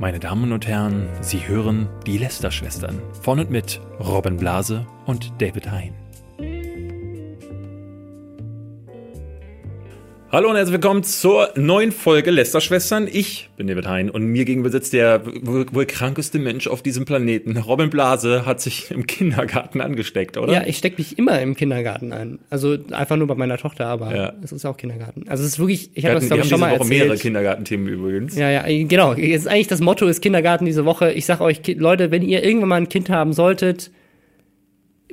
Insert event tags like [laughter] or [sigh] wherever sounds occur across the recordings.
Meine Damen und Herren, Sie hören die Lester-Schwestern von und mit Robin Blase und David Hein. Hallo und herzlich willkommen zur neuen Folge Lester-Schwestern. Ich bin David Hein und mir gegenüber sitzt der wohl, krankeste Mensch auf diesem Planeten. Robin Blase hat sich im Kindergarten angesteckt, oder? Ja, ich stecke mich immer im Kindergarten ein. Also einfach nur bei meiner Tochter, aber Ja. es ist auch Kindergarten. Also es ist wirklich, ich habe das glaube ich schon mal Woche mehrere erzählt. Kindergartenthemen übrigens. Ja, ja, genau. Jetzt ist eigentlich das Motto ist Kindergarten diese Woche. Ich sag euch, Leute, wenn ihr irgendwann mal ein Kind haben solltet,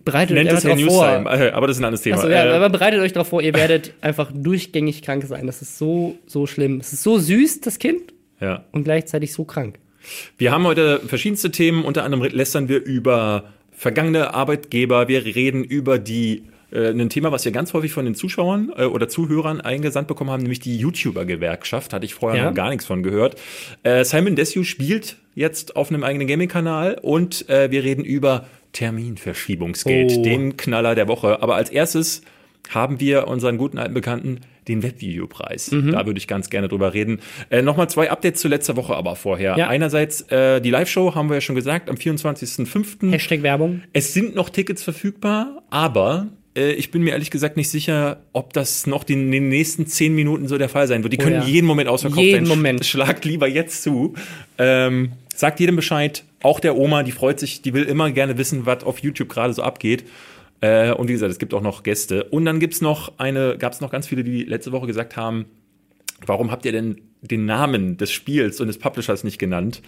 bereitet Nennt euch einfach vor. äh, aber das ist ein anderes Thema. Also, ja, Äh, aber bereitet euch darauf vor, ihr werdet [laughs] einfach durchgängig krank sein. Das ist so, so schlimm. Es ist so süß, das Kind, ja. und gleichzeitig so krank. Wir haben heute verschiedenste Themen, unter anderem lästern wir über vergangene Arbeitgeber, wir reden über die äh, ein Thema, was wir ganz häufig von den Zuschauern äh, oder Zuhörern eingesandt bekommen haben, nämlich die YouTuber-Gewerkschaft. Hatte ich vorher Ja. noch gar nichts von gehört. Äh, Simon Desue spielt jetzt auf einem eigenen Gaming-Kanal und äh, wir reden über Terminverschiebungsgeld, Oh. den Knaller der Woche. Aber als erstes haben wir unseren guten alten Bekannten den Webvideopreis. Mhm. Da würde ich ganz gerne drüber reden. Äh, Nochmal zwei Updates zu letzter Woche aber vorher. Ja. Einerseits äh, die Live-Show haben wir ja schon gesagt, am 24.05. Hashtag Werbung. Es sind noch Tickets verfügbar, aber äh, ich bin mir ehrlich gesagt nicht sicher, ob das noch die, in den nächsten zehn Minuten so der Fall sein wird. Die können ja. jeden Moment ausverkauft Jeden sein. Moment. Schlagt lieber jetzt zu. Ähm, sagt jedem Bescheid, auch der Oma, die freut sich, die will immer gerne wissen, was auf YouTube gerade so abgeht. Äh, und wie gesagt, es gibt auch noch Gäste. Und dann gibt's noch eine, gab's noch ganz viele, die letzte Woche gesagt haben, warum habt ihr denn den Namen des Spiels und des Publishers nicht genannt?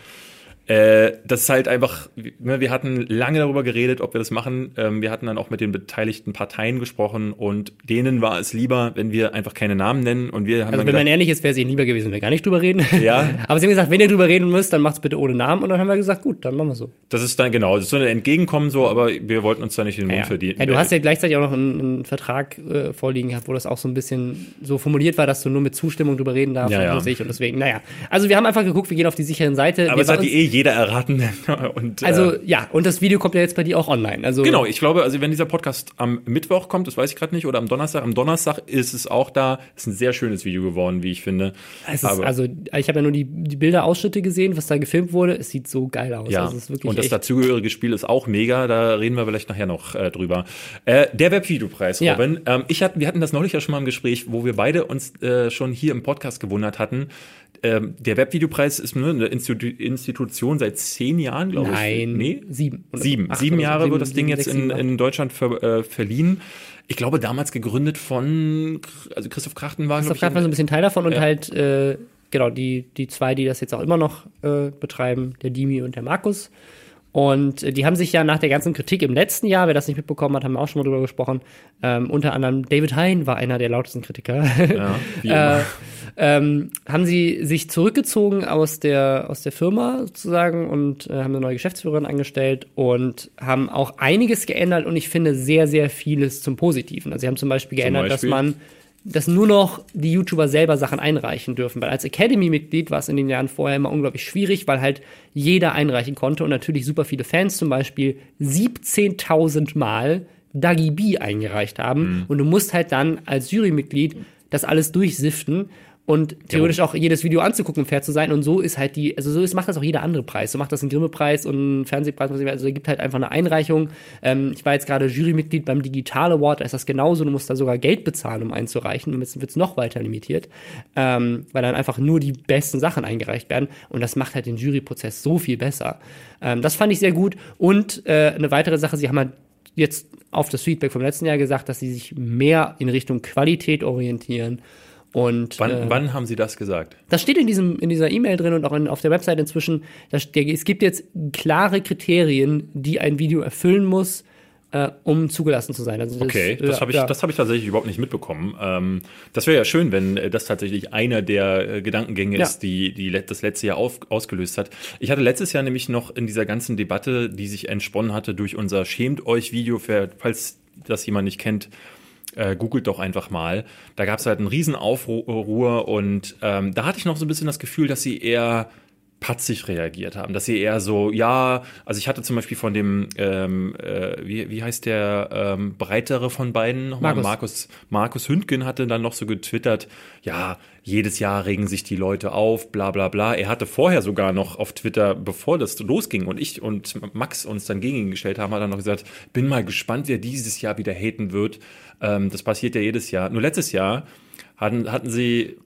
Äh, das ist halt einfach, ne, wir hatten lange darüber geredet, ob wir das machen. Ähm, wir hatten dann auch mit den beteiligten Parteien gesprochen und denen war es lieber, wenn wir einfach keine Namen nennen und wir haben Also dann wenn man gedacht, ehrlich ist, wäre es ihnen lieber gewesen, wenn wir gar nicht drüber reden. Ja. [laughs] Aber sie haben gesagt, wenn ihr drüber reden müsst, dann macht's bitte ohne Namen. Und dann haben wir gesagt, gut, dann machen wir so. das ist dann genau, das ist so ein Entgegenkommen so, aber wir wollten uns da nicht in den Mund Ja. verdienen. ja, du hast ja gleichzeitig auch noch einen, einen Vertrag äh, vorliegen gehabt, wo das auch so ein bisschen so formuliert war, dass du nur mit Zustimmung drüber reden darfst Ja, und ja. Und deswegen, naja. Also wir haben einfach geguckt, wir gehen auf die sicheren Seite. aber es hat die eh jeder erraten. [laughs] und, Also äh, ja, und das Video kommt ja jetzt bei dir auch online. Also Genau, ich glaube, also wenn dieser Podcast am Mittwoch kommt, das weiß ich gerade nicht, oder am Donnerstag, am Donnerstag ist es auch da. Ist ein sehr schönes Video geworden, wie ich finde. ist, also ich habe ja nur die, die Bilder-Ausschnitte gesehen, was da gefilmt wurde. Es sieht so geil aus. Ja, Also, es ist wirklich und das dazugehörige Spiel ist auch mega, da reden wir vielleicht nachher noch äh, drüber. Äh, der Webvideopreis, Ja. Robin. Ähm, ich hatten, wir hatten das neulich ja schon mal im Gespräch, wo wir beide uns äh, schon hier im Podcast gewundert hatten. Ähm, der Webvideopreis ist ne, eine Institu Institution seit zehn Jahren, glaube ich. Nein, Nee? sieben. Sieben. acht Sieben. Jahre Sieben, wird das Ding sieben, jetzt sechs, in, sieben, acht. in Deutschland ver, äh, verliehen. Ich glaube, damals gegründet von, also Christoph Krachten war, Christoph Kraft war so ein bisschen Teil davon und Ja. halt, äh, genau, die, die zwei, die das jetzt auch immer noch äh, betreiben, der Dimi und der Markus. Und äh, die haben sich ja nach der ganzen Kritik im letzten Jahr, wer das nicht mitbekommen hat, haben wir auch schon mal drüber gesprochen, ähm, unter anderem David Hein war einer der lautesten Kritiker. Ja, [laughs] äh, ähm, haben sie sich zurückgezogen aus der, aus der Firma sozusagen und äh, haben eine neue Geschäftsführerin angestellt und haben auch einiges geändert und ich finde sehr, sehr vieles zum Positiven. Also sie haben zum Beispiel geändert, Beispiel? dass man dass nur noch die YouTuber selber Sachen einreichen dürfen. Weil als Academy-Mitglied war es in den Jahren vorher immer unglaublich schwierig, weil halt jeder einreichen konnte und natürlich super viele Fans zum Beispiel 17.000 Mal Dagi B eingereicht haben. Und du musst halt dann als Jurymitglied das alles durchsiften und theoretisch auch jedes Video anzugucken, um fair zu sein. Und so ist halt die, also so ist, macht das auch jeder andere Preis. So macht das ein Grimme-Preis und ein Fernsehpreis. Also es gibt halt einfach eine Einreichung. Ähm, ich war jetzt gerade Jurymitglied beim Digital Award, da ist das genauso. Du musst da sogar Geld bezahlen, um einzureichen. Und jetzt wird es noch weiter limitiert, ähm, weil dann einfach nur die besten Sachen eingereicht werden. Und das macht halt den Juryprozess so viel besser. Ähm, das fand ich sehr gut. Und äh, eine weitere Sache, sie haben halt jetzt auf das Feedback vom letzten Jahr gesagt, dass sie sich mehr in Richtung Qualität orientieren. Und wann, äh, wann haben Sie das gesagt? das steht in, diesem, in dieser E-Mail drin und auch in, auf der Website inzwischen. Da steht, es gibt jetzt klare Kriterien, die ein Video erfüllen muss, äh, um zugelassen zu sein. Also das, Okay, das habe ich, ja. das habe ich tatsächlich überhaupt nicht mitbekommen. Ähm, das wäre ja schön, wenn äh, das tatsächlich einer der äh, Gedankengänge Ja. ist, die, die das letzte Jahr auf, ausgelöst hat. Ich hatte letztes Jahr nämlich noch in dieser ganzen Debatte, die sich entsponnen hatte durch unser Schämt euch Video, für, falls das jemand nicht kennt, äh, googelt doch einfach mal. Da gab es halt einen riesen Aufruhr und ähm, da hatte ich noch so ein bisschen das Gefühl, dass sie eher patzig reagiert haben, dass sie eher so, ja, also ich hatte zum Beispiel von dem, ähm, äh, wie, wie heißt der ähm, breitere von beiden nochmal? Markus. Markus, Markus Hündgen hatte dann noch so getwittert, ja, jedes Jahr regen sich die Leute auf, bla bla bla. Er hatte vorher sogar noch auf Twitter, bevor das losging und ich und Max uns dann gegen ihn gestellt haben, hat er noch gesagt, bin mal gespannt, wer dieses Jahr wieder haten wird. Ähm, das passiert ja jedes Jahr. Nur letztes Jahr hatten, hatten sie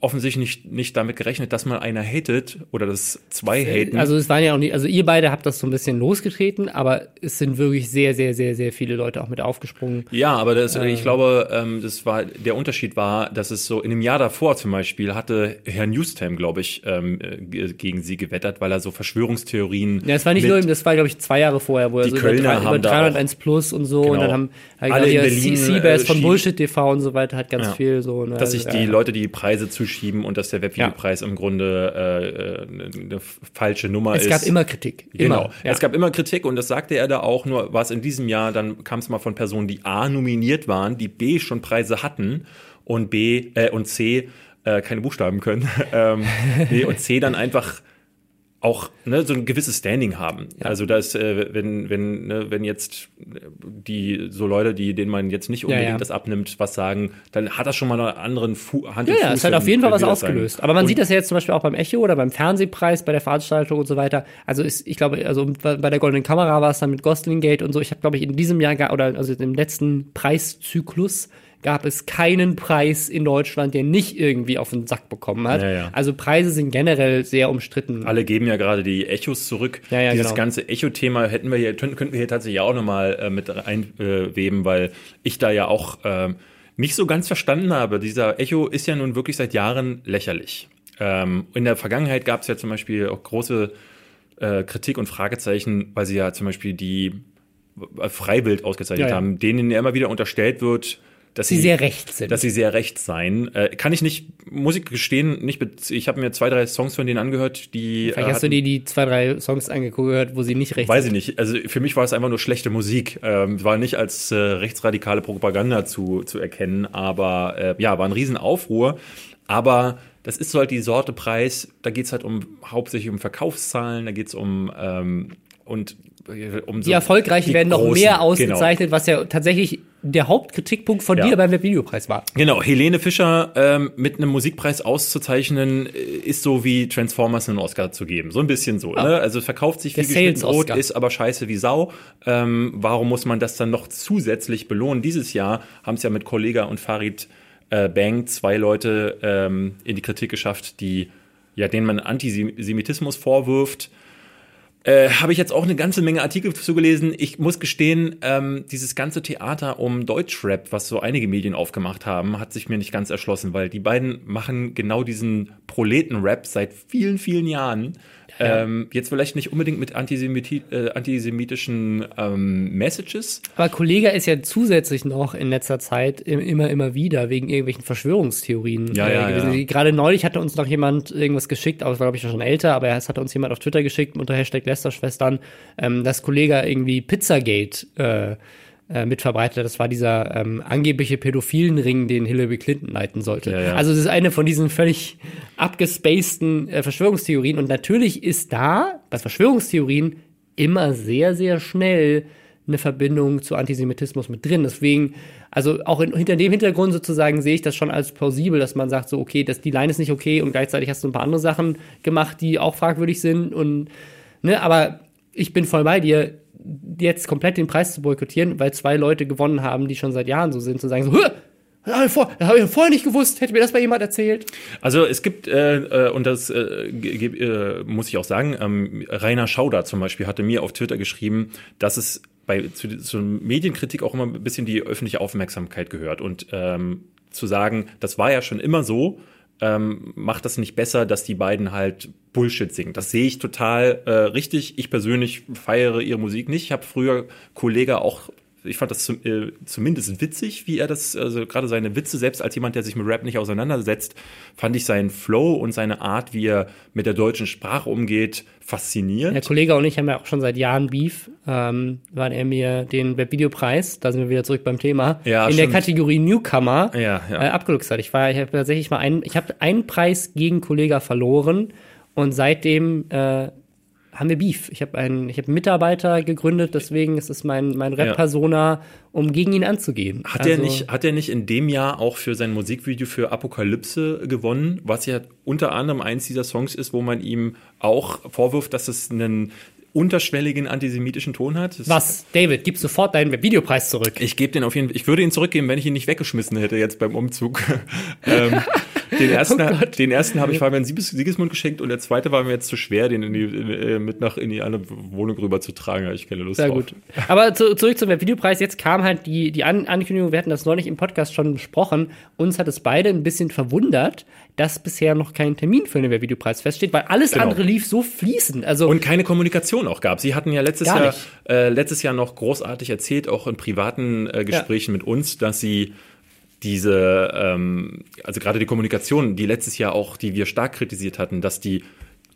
offensichtlich nicht, nicht damit gerechnet, dass mal einer hatet oder dass zwei haten. Also es waren ja auch nicht, also ihr beide habt das so ein bisschen losgetreten, aber es sind wirklich sehr, sehr, sehr, sehr viele Leute auch mit aufgesprungen. Ja, aber das, ich glaube, ähm, das war der Unterschied war, dass es so in dem Jahr davor zum Beispiel hatte Herr Newstam, glaube ich, ähm, äh, gegen sie gewettert, weil er so Verschwörungstheorien. Ja, es war nicht nur, das war glaube ich zwei Jahre vorher, wo er Die so Kölner über, über haben da 301 plus und so und Genau. dann haben halt Alle hier Seabass äh, von Bullshit TV und so weiter hat ganz Ja. viel so. Ne, dass sich die äh, Leute die Preise zuschieben und dass der Webvideopreis im Grunde äh, äh, eine falsche Nummer es ist. gab immer Kritik. Immer. Genau. Ja. Es gab immer Kritik und das sagte er da auch, nur war es in diesem Jahr, dann kam es mal von Personen, die A nominiert waren, die B schon Preise hatten und B äh, und C äh, keine Buchstaben können. [laughs] ähm, nee, und C dann einfach auch ne, so ein gewisses Standing haben. Also dass äh, wenn wenn ne, wenn jetzt die so Leute, die denen man jetzt nicht unbedingt ja. das abnimmt, was sagen, dann hat das schon mal einen anderen Fu Hand und Ja, ja, Fuß, es hat auf jeden Fall was das sagen. ausgelöst. Aber man Und- sieht das ja jetzt zum Beispiel auch beim Echo oder beim Fernsehpreis, bei der Veranstaltung und so weiter. Also ist, ich glaube, also bei der Goldenen Kamera war es dann mit Gosling Gate und so. Ich habe, glaube ich, in diesem Jahr oder also im letzten Preiszyklus gab es keinen Preis in Deutschland, der nicht irgendwie auf den Sack bekommen hat. Ja, ja. Also Preise sind generell sehr umstritten. Alle geben ja gerade die Echos zurück. Ja, Dieses genau. ganze Echo-Thema hätten wir hier, könnten wir hier tatsächlich auch nochmal äh, mit reinweben, weil ich da ja auch ähm, nicht so ganz verstanden habe. Dieser Echo ist ja nun wirklich seit Jahren lächerlich. Ähm, in der Vergangenheit gab es ja zum Beispiel auch große äh, Kritik und Fragezeichen, weil sie ja zum Beispiel die äh, Freiwild ausgezeichnet Ja, ja. haben, denen ja immer wieder unterstellt wird, dass Sie sehr recht sind. dass sie sehr recht seien. Äh, kann ich nicht, muss ich gestehen, nicht. Ich habe mir zwei, drei Songs von denen angehört, die. Vielleicht äh, hast du hatten- dir die zwei, drei Songs angehört, wo sie nicht recht Weiß ich nicht. Also für mich war es einfach nur schlechte Musik. Ähm, war nicht als äh, rechtsradikale Propaganda zu, zu erkennen, aber äh, ja, war ein Riesenaufruhr. Aber das ist so halt die Sorte Preis, da geht's halt um hauptsächlich um Verkaufszahlen, da geht's um ähm, und äh, um so Die Erfolgreichen die werden noch großen, mehr genau. ausgezeichnet, was ja tatsächlich der Hauptkritikpunkt von Ja. dir beim Webvideopreis war. Genau, Helene Fischer ähm, mit einem Musikpreis auszuzeichnen, äh, ist so wie Transformers einen Oscar zu geben. So ein bisschen so. Ne? Also es verkauft sich Der wie geschnitten Brot, ist aber scheiße wie Sau. Ähm, warum muss man das dann noch zusätzlich belohnen? Dieses Jahr haben es ja mit Kollega und Farid äh, Bang zwei Leute ähm, in die Kritik geschafft, die ja, denen man Antisemitismus vorwirft. Äh, Habe ich jetzt auch eine ganze Menge Artikel zugelesen. Ich muss gestehen, ähm, dieses ganze Theater um Deutschrap, was so einige Medien aufgemacht haben, hat sich mir nicht ganz erschlossen, weil die beiden machen genau diesen Proleten-Rap seit vielen, vielen Jahren. Ja. Ähm, jetzt vielleicht nicht unbedingt mit Antisemiti äh, antisemitischen ähm, Messages. Aber Kollega ist ja zusätzlich noch in letzter Zeit im- immer, immer wieder wegen irgendwelchen Verschwörungstheorien Ja, ja, gewesen. ja. Gerade neulich hatte uns noch jemand irgendwas geschickt, aber es war, glaube ich, schon älter, aber es hatte uns jemand auf Twitter geschickt unter Hashtag Lästerschwestern, ähm, dass Kollega irgendwie Pizzagate äh, äh, mit verbreitet hat. Das war dieser ähm, angebliche pädophilen Ring, den Hillary Clinton leiten sollte. Ja, ja. Also es ist eine von diesen völlig abgespaceden äh, Verschwörungstheorien. Und natürlich ist da bei Verschwörungstheorien immer sehr, sehr schnell eine Verbindung zu Antisemitismus mit drin. Deswegen, also auch in, hinter dem Hintergrund sozusagen sehe ich das schon als plausibel, dass man sagt, so, okay, das, die Line ist nicht okay und gleichzeitig hast du ein paar andere Sachen gemacht, die auch fragwürdig sind und, ne, aber ich bin voll bei dir, jetzt komplett den Preis zu boykottieren, weil zwei Leute gewonnen haben, die schon seit Jahren so sind, zu sagen so, "Hä? das habe ich, vorher nicht gewusst, hätte mir das mal jemand erzählt. Also es gibt, äh, äh, und das äh, äh, muss ich auch sagen, ähm, Rainer Schauder zum Beispiel hatte mir auf Twitter geschrieben, dass es bei zu, zur Medienkritik auch immer ein bisschen die öffentliche Aufmerksamkeit gehört. Und ähm, zu sagen, das war ja schon immer so, ähm, macht das nicht besser, dass die beiden halt Bullshit singen. Das sehe ich total äh, richtig. Ich persönlich feiere ihre Musik nicht. Ich habe früher Kollege auch ich fand das zum, äh, zumindest witzig, wie er das, also gerade seine Witze, selbst als jemand, der sich mit Rap nicht auseinandersetzt, fand ich seinen Flow und seine Art, wie er mit der deutschen Sprache umgeht, faszinierend. Der Kollege und ich haben ja auch schon seit Jahren Beef, ähm, weil er mir den Webvideopreis, da sind wir wieder zurück beim Thema, Ja, in stimmt. der Kategorie Newcomer Ja, ja. Äh, abgeluchst hat. Ich war, ich habe tatsächlich mal einen, ich habe einen Preis gegen Kollega verloren Und seitdem äh, haben wir Beef. Ich habe einen, ich habe einen Mitarbeiter gegründet, deswegen ist es mein, mein Rap-Persona, um gegen ihn anzugehen. Hat er nicht, hat er nicht in dem Jahr auch für sein Musikvideo für Apokalypse gewonnen, was ja unter anderem eins dieser Songs ist, wo man ihm auch vorwirft, dass es einen unterschwelligen antisemitischen Ton hat. Das Was? David, gib sofort deinen Videopreis zurück. Ich gebe den auf jeden Fall, ich würde ihn zurückgeben, wenn ich ihn nicht weggeschmissen hätte jetzt beim Umzug. [laughs] ähm, den ersten, Oh den ersten habe ich Fabian Sieges, Siegesmund geschenkt und der zweite war mir jetzt zu schwer, den in die, äh, mit nach in die andere Wohnung rüber zu tragen. Da ich keine Lust Sehr drauf. gut. Aber zu, zurück zum Videopreis. Jetzt kam halt die, die An Ankündigung, wir hatten das neulich im Podcast schon besprochen. Uns hat es beide ein bisschen verwundert, dass bisher noch kein Termin für den Videopreis feststeht, weil alles Genau. andere lief so fließend. Also Und keine Kommunikation auch gab. Sie hatten ja letztes Jahr, äh, letztes Jahr noch großartig erzählt, auch in privaten äh, Gesprächen mit uns, dass sie diese, ähm, also gerade die Kommunikation, die letztes Jahr auch, die wir stark kritisiert hatten, dass die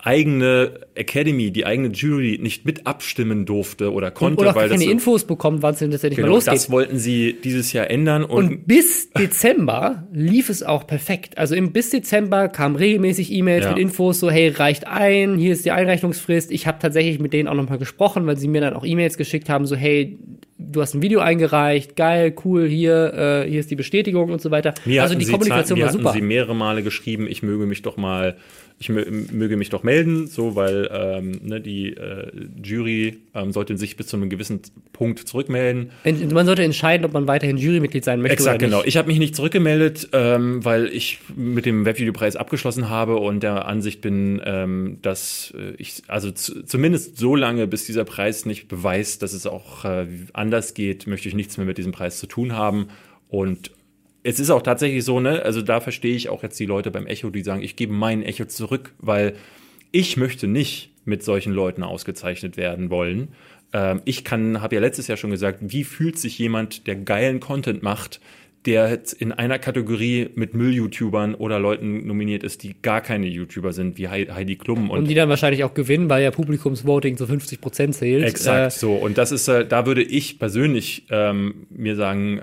eigene Academy, die eigene Jury nicht mit abstimmen durfte oder konnte, oder auch weil keine das Infos bekommen, wann es denn tatsächlich mal genau, losgeht. das wollten sie dieses Jahr ändern und, Und bis [laughs] Dezember lief es auch perfekt. Also im, bis Dezember kamen regelmäßig E-Mails Ja. mit Infos, so hey, reicht ein, hier ist die Einreichungsfrist. Ich habe tatsächlich mit denen auch nochmal gesprochen, weil sie mir dann auch E-Mails geschickt haben, so hey, du hast ein Video eingereicht, geil, cool, hier, äh, hier ist die Bestätigung und so weiter. Mir also die Kommunikation mir war super. sie mehrere Male geschrieben, ich möge mich doch mal, ich mö möge mich doch melden, so weil ähm, ne, die äh, Jury ähm, sollte sich bis zu einem gewissen Punkt zurückmelden. Man sollte entscheiden, ob man weiterhin Jurymitglied sein möchte Exakt, oder nicht. genau. Ich habe mich nicht zurückgemeldet, ähm, weil ich mit dem Webvideopreis abgeschlossen habe und der Ansicht bin, ähm, dass äh, ich, also zu, zumindest so lange, bis dieser Preis nicht beweist, dass es auch äh, anders geht, möchte ich nichts mehr mit diesem Preis zu tun haben. Und es ist auch tatsächlich so, ne, also da verstehe ich auch jetzt die Leute beim Echo, die sagen, ich gebe mein Echo zurück, weil ich möchte nicht mit solchen Leuten ausgezeichnet werden wollen. Ähm, ich kann, habe ja letztes Jahr schon gesagt, wie fühlt sich jemand, der geilen Content macht, der jetzt in einer Kategorie mit Müll-YouTubern oder Leuten nominiert ist, die gar keine YouTuber sind, wie Hei- Heidi Klum und, Und die dann wahrscheinlich auch gewinnen, weil ja Publikumsvoting zu 50 Prozent zählt. Exakt, Äh, so. Und das ist, äh, da würde ich persönlich ähm, mir sagen,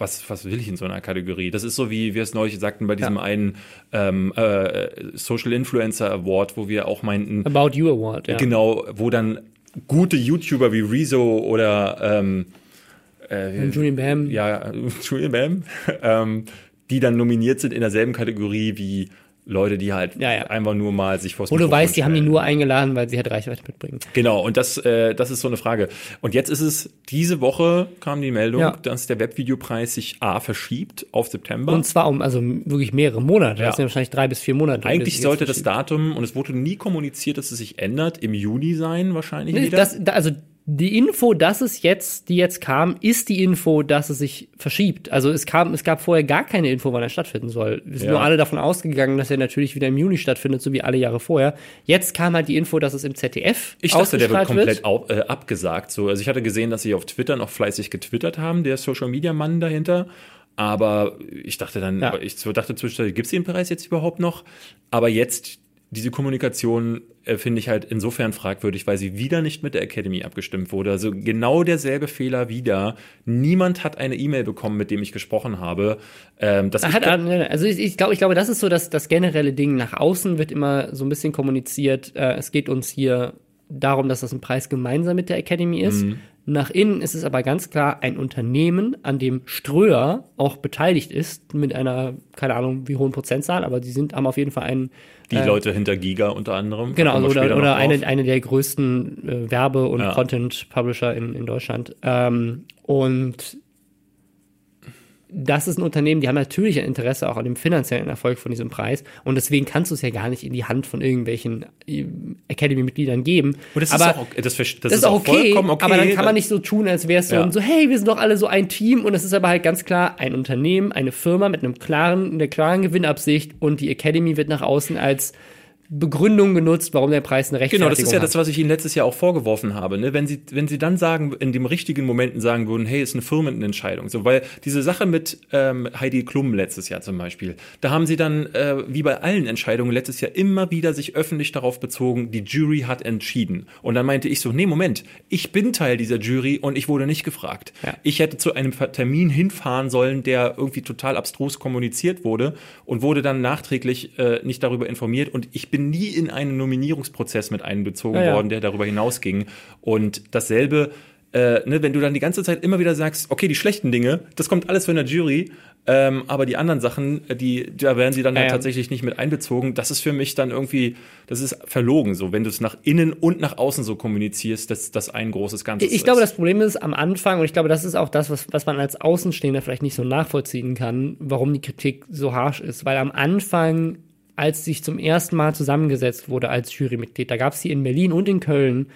was, was will ich in so einer Kategorie? Das ist so, wie wir es neulich sagten bei diesem Ja. einen ähm, äh, Social Influencer Award, wo wir auch meinten, About You Award, ja. genau, wo dann gute YouTuber wie Rezo oder ähm, äh, Und Julian Bam. ja, [laughs] Julian Bam, [laughs] ähm, die dann nominiert sind in derselben Kategorie wie Leute, die halt Ja, ja. einfach nur mal sich vors Wo du weißt, die haben die nur eingeladen, weil sie halt Reichweite mitbringen. Genau, und das, äh, das ist so eine Frage. Und jetzt ist es, diese Woche kam die Meldung, Ja. dass der Webvideopreis sich A verschiebt auf September. Und zwar um also wirklich mehrere Monate. Ja. Das sind wahrscheinlich drei bis vier Monate. Eigentlich sollte das Datum, und es wurde nie kommuniziert, dass es sich ändert, im Juni sein, wahrscheinlich Nee, wieder. Das, da, also die Info, dass es jetzt, die jetzt kam, ist die Info, dass es sich verschiebt. Also es kam, es gab vorher gar keine Info, wann er stattfinden soll. Wir sind Ja. nur alle davon ausgegangen, dass er natürlich wieder im Juni stattfindet, so wie alle Jahre vorher. Jetzt kam halt die Info, dass es im ZDF ich dachte, der wird komplett au- äh, abgesagt. So, also ich hatte gesehen, dass sie auf Twitter noch fleißig getwittert haben, der Social Media Mann dahinter. Aber ich dachte dann, Ja. ich dachte zwischendurch, gibt es den Preis jetzt überhaupt noch? Aber jetzt, diese Kommunikation äh, finde ich halt insofern fragwürdig, weil sie wieder nicht mit der Academy abgestimmt wurde. Also genau derselbe Fehler wieder. Niemand hat eine E-Mail bekommen, mit dem ich gesprochen habe. Ähm, das Hat, also ich, ich glaube, ich glaube, das ist so das, das generelle Ding. Nach außen wird immer so ein bisschen kommuniziert, äh, es geht uns hier darum, dass das ein Preis gemeinsam mit der Academy ist. Mhm. Nach innen ist es aber ganz klar ein Unternehmen, an dem Ströer auch beteiligt ist, mit einer, keine Ahnung, wie hohen Prozentzahl, aber die sind, haben auf jeden Fall einen, die Leute hinter Giga unter anderem. genau, wir oder, oder eine, eine der größten äh, Werbe- und Ja. Content-Publisher in, in Deutschland. Ähm, und das ist ein Unternehmen, die haben natürlich ein Interesse auch an dem finanziellen Erfolg von diesem Preis. Und deswegen kannst du es ja gar nicht in die Hand von irgendwelchen äh, Academy-Mitgliedern geben. Und das aber ist auch, okay, das, das das ist auch okay, vollkommen okay. aber dann kann man nicht so tun, als wäre es so, Ja. ein- so, hey, wir sind doch alle so ein Team und es ist aber halt ganz klar ein Unternehmen, eine Firma mit einem klaren, einer klaren Gewinnabsicht und die Academy wird nach außen als Begründung genutzt, warum der Preis eine Rechtfertigung Genau, das ist ja hat. das, was ich Ihnen letztes Jahr auch vorgeworfen habe. Ne? Wenn Sie, wenn Sie dann sagen, in dem richtigen Momenten sagen würden, hey, ist eine Firmenentscheidung. So, weil diese Sache mit ähm, Heidi Klum letztes Jahr zum Beispiel, da haben Sie dann, äh, wie bei allen Entscheidungen letztes Jahr, immer wieder sich öffentlich darauf bezogen, die Jury hat entschieden. Und dann meinte ich so, nee, Moment, ich bin Teil dieser Jury und ich wurde nicht gefragt. Ja. Ich hätte zu einem Termin hinfahren sollen, der irgendwie total abstrus kommuniziert wurde und wurde dann nachträglich äh, nicht darüber informiert und ich bin bin nie in einen Nominierungsprozess mit einbezogen Ja, worden, der darüber hinausging. Und dasselbe, äh, ne, wenn du dann die ganze Zeit immer wieder sagst, okay, die schlechten Dinge, das kommt alles von der Jury, ähm, aber die anderen Sachen, äh, die, da werden sie dann Ja, halt tatsächlich nicht mit einbezogen. Das ist für mich dann irgendwie, das ist verlogen so, wenn du es nach innen und nach außen so kommunizierst, dass das ein großes Ganzes Ich glaube, ist. das Problem ist am Anfang, und ich glaube, das ist auch das, was, was man als Außenstehender vielleicht nicht so nachvollziehen kann, warum die Kritik so harsch ist. Weil am Anfang, als sich zum ersten Mal zusammengesetzt wurde als Jurymitglied, da gab es die in Berlin und in Köln,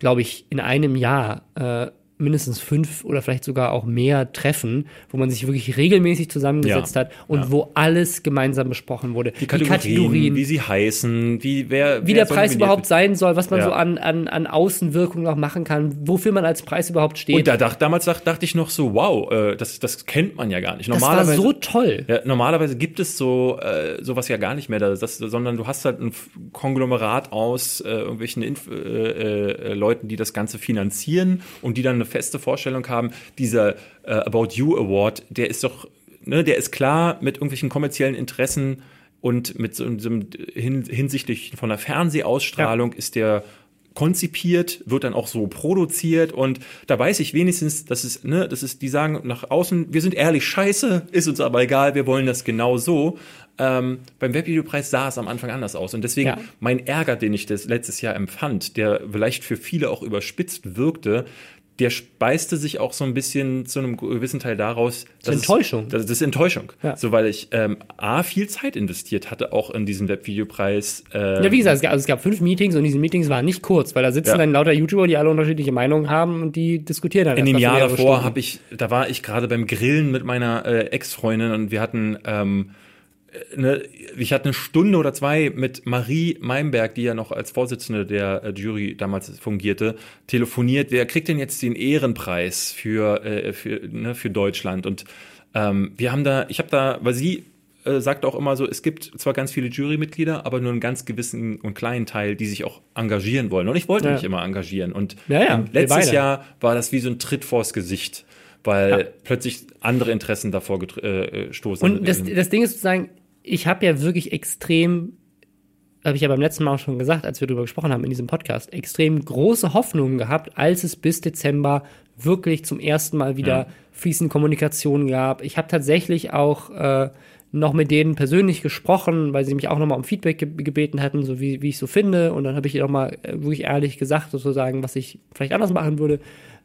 glaube ich, in einem Jahr äh, mindestens fünf oder vielleicht sogar auch mehr Treffen, wo man sich wirklich regelmäßig zusammengesetzt Ja, hat und ja. wo alles gemeinsam besprochen wurde. die Kategorien, wie sie heißen, wie wer wie wer der Preis überhaupt sein soll, was man Ja. so an, an, an Außenwirkung noch machen kann, wofür man als Preis überhaupt steht. Und da dacht, damals dacht, dachte ich noch so, wow, äh, das, das kennt man ja gar nicht. das war Normalerweise, so toll. normalerweise gibt es so äh, sowas ja gar nicht mehr, das, das, sondern du hast halt ein Konglomerat aus äh, irgendwelchen Inf äh, äh, Leuten, die das Ganze finanzieren und die dann eine feste Vorstellung haben. Dieser äh, About You Award, der ist doch, ne, der ist klar mit irgendwelchen kommerziellen Interessen und mit so einem hin, hinsichtlich von der Fernsehausstrahlung ist der konzipiert, wird dann auch so produziert und da weiß ich wenigstens, dass es, ne, das ist, die sagen nach außen, wir sind ehrlich scheiße, ist uns aber egal, wir wollen das genau so. Ähm, beim Webvideopreis sah es am Anfang anders aus und deswegen Ja. mein Ärger, den ich das letztes Jahr empfand, der vielleicht für viele auch überspitzt wirkte, der speiste sich auch so ein bisschen zu einem gewissen Teil daraus. dass es- Enttäuschung. Das, das ist Enttäuschung. Ja. So, weil ich ähm, A, viel Zeit investiert hatte, auch in diesen Webvideopreis. Äh, Ja, wie gesagt, es gab, also es gab fünf Meetings und diese Meetings waren nicht kurz, weil da sitzen Ja. dann lauter YouTuber, die alle unterschiedliche Meinungen haben und die diskutieren dann In dem Jahr davor habe ich, da war ich gerade beim Grillen mit meiner äh, Ex-Freundin und wir hatten, ähm, äh, ne, ich hatte eine Stunde oder zwei mit Marie Meimberg, die ja noch als Vorsitzende der äh, Jury damals fungierte, telefoniert. Wer kriegt denn jetzt den Ehrenpreis für äh, für, ne, für Deutschland? Und ähm, wir haben da, ich habe da, weil sie äh, sagt auch immer so, es gibt zwar ganz viele Jurymitglieder, aber nur einen ganz gewissen und kleinen Teil, die sich auch engagieren wollen. Und ich wollte Ja. mich immer engagieren. Und Ja, ja, ähm, letztes. Jahr war das wie so ein Tritt vors Gesicht, weil Ja. plötzlich andere Interessen davor getr- äh, stoßen. Und das, das Ding ist sozusagen, ich habe ja wirklich extrem, habe ich ja beim letzten Mal auch schon gesagt, als wir darüber gesprochen haben in diesem Podcast, extrem große Hoffnungen gehabt, als es bis Dezember wirklich zum ersten Mal wieder Ja. fließende Kommunikation gab. Ich habe tatsächlich auch äh, noch mit denen persönlich gesprochen, weil sie mich auch nochmal um Feedback ge gebeten hatten, so wie, wie ich so finde. Und dann habe ich ihr nochmal äh, wirklich ehrlich gesagt, sozusagen, was ich vielleicht anders machen würde.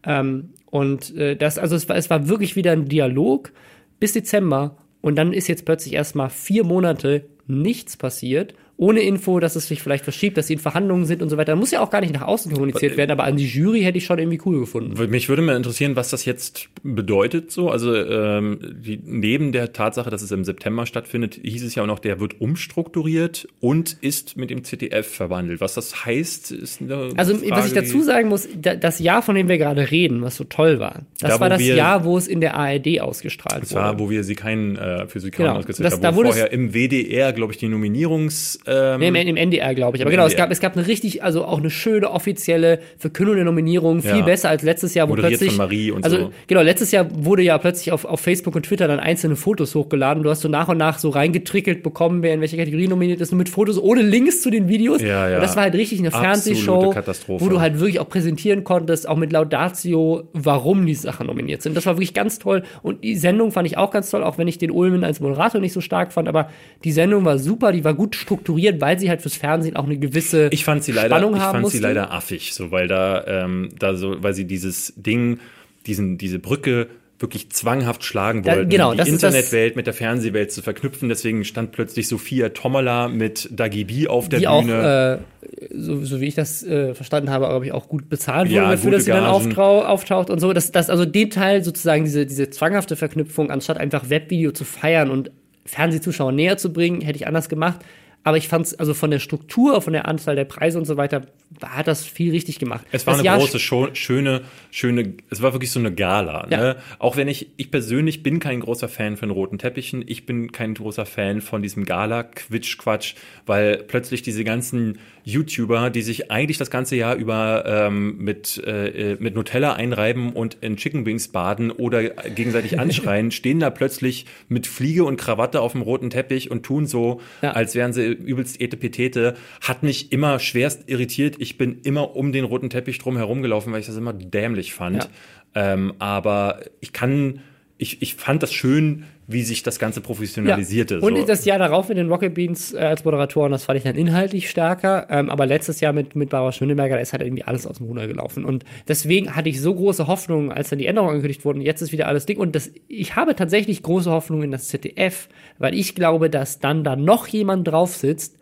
Ähm, und äh, das, also es war, es war wirklich wieder ein Dialog bis Dezember. Und dann ist jetzt plötzlich erstmal vier Monate nichts passiert, ohne Info, dass es sich vielleicht verschiebt, dass sie in Verhandlungen sind und so weiter. Muss ja auch gar nicht nach außen kommuniziert werden, aber an die Jury hätte ich schon irgendwie cool gefunden. Mich würde mal interessieren, was das jetzt bedeutet. So, also ähm, die, neben der Tatsache, dass es im September stattfindet, hieß es ja auch noch, der wird umstrukturiert und ist mit dem ZDF verwandelt. Was das heißt, ist eine Also, Frage, was ich dazu sagen muss, da, das Jahr, von dem wir gerade reden, was so toll war, das Da, war das wir- Jahr, wo es in der ARD ausgestrahlt Das war, wurde. wo wir sie keinen äh, für sie keinen Genau. Das- haben, da wo wurde es- vorher im WDR, glaube ich, die Nominierungs ähm, Nee, im, im NDR, glaube ich. Aber genau, es gab, es gab eine richtig, also auch eine schöne offizielle Verkündung der Nominierung, viel Ja. besser als letztes Jahr, wo Moderiert plötzlich. von Marie und also, so. genau, letztes Jahr wurde ja plötzlich auf, auf Facebook und Twitter dann einzelne Fotos hochgeladen. Du hast so nach und nach so reingetrickelt bekommen, wer in welche Kategorie nominiert ist, nur mit Fotos ohne Links zu den Videos. Ja, ja. Und das war halt richtig eine Fernsehshow, Katastrophe. wo du halt wirklich auch präsentieren konntest, auch mit Laudatio, warum die Sachen nominiert sind. Das war wirklich ganz toll. Und die Sendung fand ich auch ganz toll, auch wenn ich den Ulmen als Moderator nicht so stark fand. Aber die Sendung war super, die war gut strukturiert, weil sie halt fürs Fernsehen auch eine gewisse Ich fand sie leider, Spannung ich haben fand musste. sie leider affig, so weil da, ähm, da so, weil sie dieses Ding, diesen, diese Brücke wirklich zwanghaft schlagen Da- wollten, genau, die Internetwelt mit der Fernsehwelt zu verknüpfen. Deswegen stand plötzlich Sophia Tomala mit Dagi B auf der die auch, Bühne. äh, so, so wie ich das äh, verstanden habe, glaube ich, auch gut bezahlt wurde Ja, dafür, dass sie dann auftrau auftaucht und so. Das, das, also den Teil sozusagen, diese, diese zwanghafte Verknüpfung, anstatt einfach Webvideo zu feiern und Fernsehzuschauer näher zu bringen, hätte ich anders gemacht. Aber ich fand es, also von der Struktur, von der Anzahl der Preise und so weiter, hat das viel richtig gemacht. Es war das eine Jahr große, schöne, schöne, es war wirklich so eine Gala. Ja. Ne? Auch wenn ich, ich persönlich bin kein großer Fan von roten Teppichen, ich bin kein großer Fan von diesem Gala-Quitsch-Quatsch, weil plötzlich diese ganzen YouTuber, die sich eigentlich das ganze Jahr über ähm, mit, äh, mit Nutella einreiben und in Chicken Wings baden oder gegenseitig [laughs] anschreien, stehen da plötzlich mit Fliege und Krawatte auf dem roten Teppich und tun so, Ja. als wären sie übelst Etepetete, hat mich immer schwerst irritiert. Ich bin immer um den roten Teppich drum herumgelaufen, weil ich das immer dämlich fand. Ja. Ähm, aber ich kann, ich, ich fand das schön, wie sich das Ganze professionalisierte. Ja. Und so. das Jahr darauf mit den Rocket Beans äh, als Moderatoren, das fand ich dann inhaltlich stärker. Ähm, aber letztes Jahr mit, mit Barbara Schöneberger, da ist halt irgendwie alles aus dem Ruder gelaufen. Und deswegen hatte ich so große Hoffnung, als dann die Änderungen angekündigt wurden. Jetzt ist wieder alles dick. Und das, ich habe tatsächlich große Hoffnung in das ZDF, weil ich glaube, dass dann da noch jemand drauf sitzt,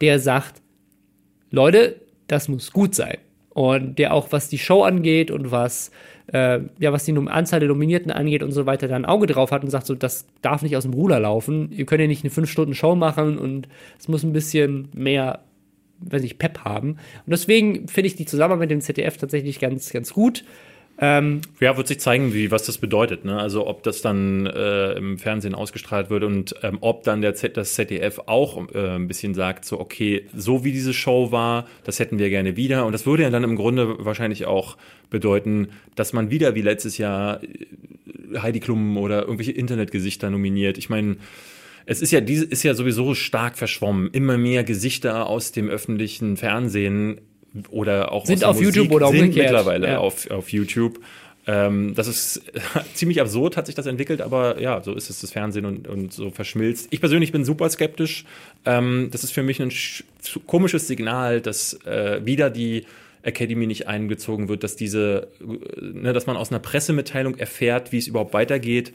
der sagt, Leute, das muss gut sein. Und der auch, was die Show angeht und was äh, ja, was die Anzahl der Nominierten angeht und so weiter, da ein Auge drauf hat und sagt so, das darf nicht aus dem Ruder laufen. Ihr könnt ja nicht eine 5-Stunden-Show machen und es muss ein bisschen mehr, weiß ich, Pep haben. Und deswegen finde ich die Zusammenarbeit mit dem ZDF tatsächlich ganz, ganz gut. Ähm, ja, wird sich zeigen, wie was das bedeutet. Ne? Also ob das dann äh, im Fernsehen ausgestrahlt wird und ähm, ob dann der Z das ZDF auch äh, ein bisschen sagt, so okay, so wie diese Show war, das hätten wir gerne wieder. Und das würde ja dann im Grunde wahrscheinlich auch bedeuten, dass man wieder wie letztes Jahr äh, Heidi Klum oder irgendwelche Internetgesichter nominiert. Ich meine, es ist ja diese ist ja sowieso stark verschwommen. Immer mehr Gesichter aus dem öffentlichen Fernsehen oder auch sind auf Musik YouTube oder sind mittlerweile ja. auf, auf YouTube. Ähm, das ist [laughs] ziemlich absurd, hat sich das entwickelt, aber ja, so ist es das Fernsehen und, und so verschmilzt. Ich persönlich bin super skeptisch. Ähm, das ist für mich ein komisches Signal, dass äh, wieder die Academy nicht eingezogen wird, dass diese, äh, ne, dass man aus einer Pressemitteilung erfährt, wie es überhaupt weitergeht.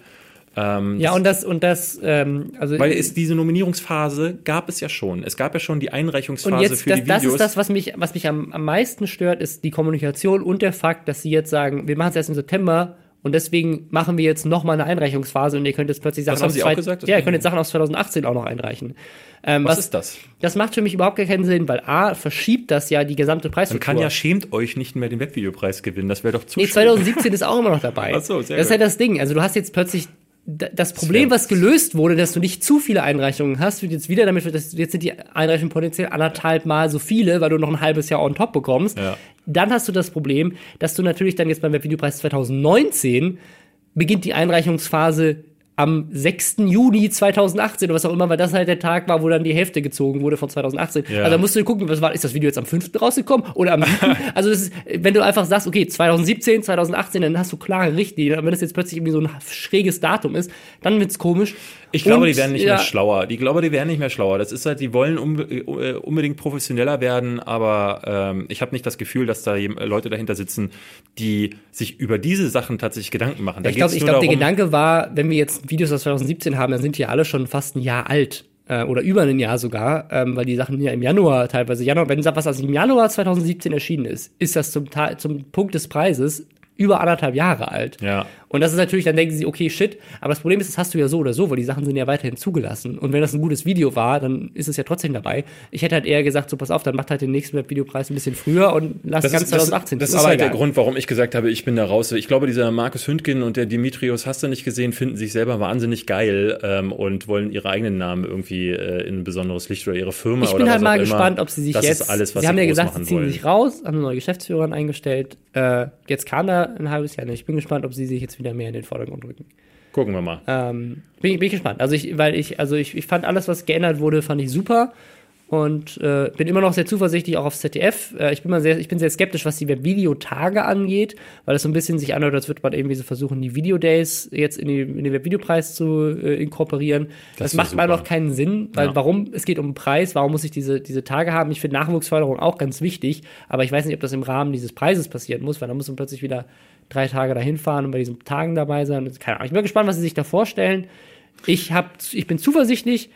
Ähm, ja, und das, und das, ähm, also. Weil es diese Nominierungsphase gab es ja schon. Es gab ja schon die Einreichungsphase und jetzt, für das, die Videos. Das ist das, was mich, was mich am, am meisten stört, ist die Kommunikation und der Fakt, dass sie jetzt sagen, wir machen es erst im September und deswegen machen wir jetzt noch mal eine Einreichungsphase und ihr könnt jetzt plötzlich Sachen das haben Sie auch gesagt? Ja, ihr könnt jetzt Sachen aus 2018 auch noch einreichen. Ähm, was, was, ist das? Das macht für mich überhaupt keinen Sinn, weil A, verschiebt das ja die gesamte Preisstruktur. Man kann ja schämt euch nicht mehr den Webvideopreis gewinnen, das wäre doch zu Nee, 2017 ist auch immer noch dabei. Ach so, sehr das ist halt das Ding. Also du hast jetzt plötzlich das Problem, was gelöst wurde, dass du nicht zu viele Einreichungen hast, wird jetzt wieder damit, dass jetzt sind die Einreichungen potenziell anderthalb Mal so viele, weil du noch ein halbes Jahr on top bekommst. Ja. Dann hast du das Problem, dass du natürlich dann jetzt beim Webvideopreis 2019 beginnt die Einreichungsphase am 6. Juni 2018 oder was auch immer, weil das halt der Tag war, wo dann die Hälfte gezogen wurde von 2018. Ja. Also da musst du gucken, was war, ist das Video jetzt am 5. rausgekommen oder am 7. [laughs] also das ist, wenn du einfach sagst, okay, 2017, 2018, dann hast du klare Richtlinien. Wenn das jetzt plötzlich irgendwie so ein schräges Datum ist, dann wird's komisch. Ich glaube, und, die werden nicht ja, mehr schlauer. Ich glaube, die werden nicht mehr schlauer. Das ist halt, die wollen äh, unbedingt professioneller werden, aber ähm, ich habe nicht das Gefühl, dass da Leute dahinter sitzen, die sich über diese Sachen tatsächlich Gedanken machen. Da ich glaube, glaub, der Gedanke war, wenn wir jetzt Videos aus 2017 haben, dann sind die ja alle schon fast ein Jahr alt äh, oder über ein Jahr sogar, ähm, weil die Sachen ja im Januar teilweise, Januar, wenn was also im Januar 2017 erschienen ist, ist das zum, zum Punkt des Preises über anderthalb Jahre alt. Ja. Und das ist natürlich, dann denken sie, okay, shit, aber das Problem ist, das hast du ja so oder so, weil die Sachen sind ja weiterhin zugelassen. Und wenn das ein gutes Video war, dann ist es ja trotzdem dabei. Ich hätte halt eher gesagt, so pass auf, dann macht halt den nächsten Webvideopreis ein bisschen früher und lass das ganz 2018 Das, das ist halt egal. der Grund, warum ich gesagt habe, ich bin da raus. Ich glaube, dieser Markus Hündgen und der Dimitrios hast du nicht gesehen, finden sich selber wahnsinnig geil ähm, und wollen ihre eigenen Namen irgendwie äh, in ein besonderes Licht oder ihre Firma ich oder bin halt mal gespannt, ob sie sich das jetzt. Ist alles, was sie haben ja gesagt, sie ziehen wollen. sich raus, haben eine neue Geschäftsführerin eingestellt. Äh, jetzt kam da ein halbes Jahr. Ich bin gespannt, ob sie sich jetzt wieder mehr in den Vordergrund rücken. Gucken wir mal. Ähm, bin, bin ich gespannt. Also ich, weil ich, also ich, ich fand alles, was geändert wurde, fand ich super und äh, bin immer noch sehr zuversichtlich auch aufs ZDF. Äh, ich bin mal sehr, ich bin sehr skeptisch, was die Webvideotage angeht, weil es so ein bisschen sich anhört, als würde man irgendwie so versuchen, die Videodays jetzt in, die, in den Webvideopreis zu äh, inkorporieren. Das, das macht super. mal noch keinen Sinn, weil ja. warum? Es geht um den Preis, warum muss ich diese diese Tage haben? Ich finde Nachwuchsförderung auch ganz wichtig, aber ich weiß nicht, ob das im Rahmen dieses Preises passieren muss, weil dann muss man plötzlich wieder drei Tage dahin fahren und bei diesen Tagen dabei sein. Keine Ahnung. Ich bin gespannt, was sie sich da vorstellen. Ich, hab, ich bin zuversichtlich,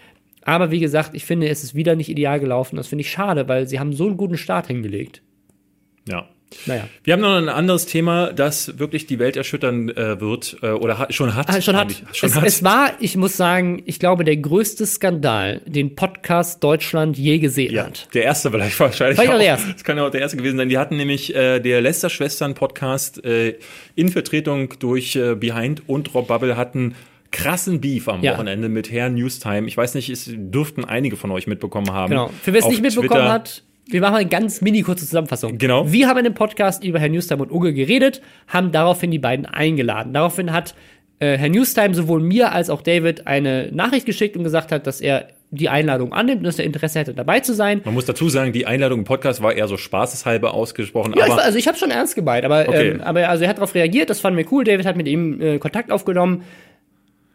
aber wie gesagt, ich finde, es ist wieder nicht ideal gelaufen. Das finde ich schade, weil sie haben so einen guten Start hingelegt. Ja. Naja. Wir haben noch ein anderes Thema, das wirklich die Welt erschüttern äh, wird äh, oder hat, schon hat. Ah, schon hat. Schon es, hat. es war, ich muss sagen, ich glaube, der größte Skandal, den Podcast Deutschland je gesehen ja, hat. Der erste vielleicht wahrscheinlich. Vielleicht auch, der [laughs] erste. Das kann ja auch der erste gewesen sein. Die hatten nämlich äh, der Lester-Schwestern-Podcast äh, in Vertretung durch äh, Behind und Rob Bubble hatten krassen Beef am ja. Wochenende mit Herrn Newstime. Ich weiß nicht, es dürften einige von euch mitbekommen haben. Genau. Für wer es nicht mitbekommen Twitter. hat, wir machen eine ganz mini kurze Zusammenfassung. Genau. Wir haben in dem Podcast über Herrn Newstime und Uge geredet, haben daraufhin die beiden eingeladen. Daraufhin hat äh, Herr Newstime sowohl mir als auch David eine Nachricht geschickt und gesagt hat, dass er die Einladung annimmt und dass er Interesse hätte, dabei zu sein. Man muss dazu sagen, die Einladung im Podcast war eher so spaßeshalber ausgesprochen. Ja, ich, war- also ich habe schon ernst gemeint, aber, Okay. ähm, aber also er hat darauf reagiert, das fanden wir cool. David hat mit ihm äh, Kontakt aufgenommen.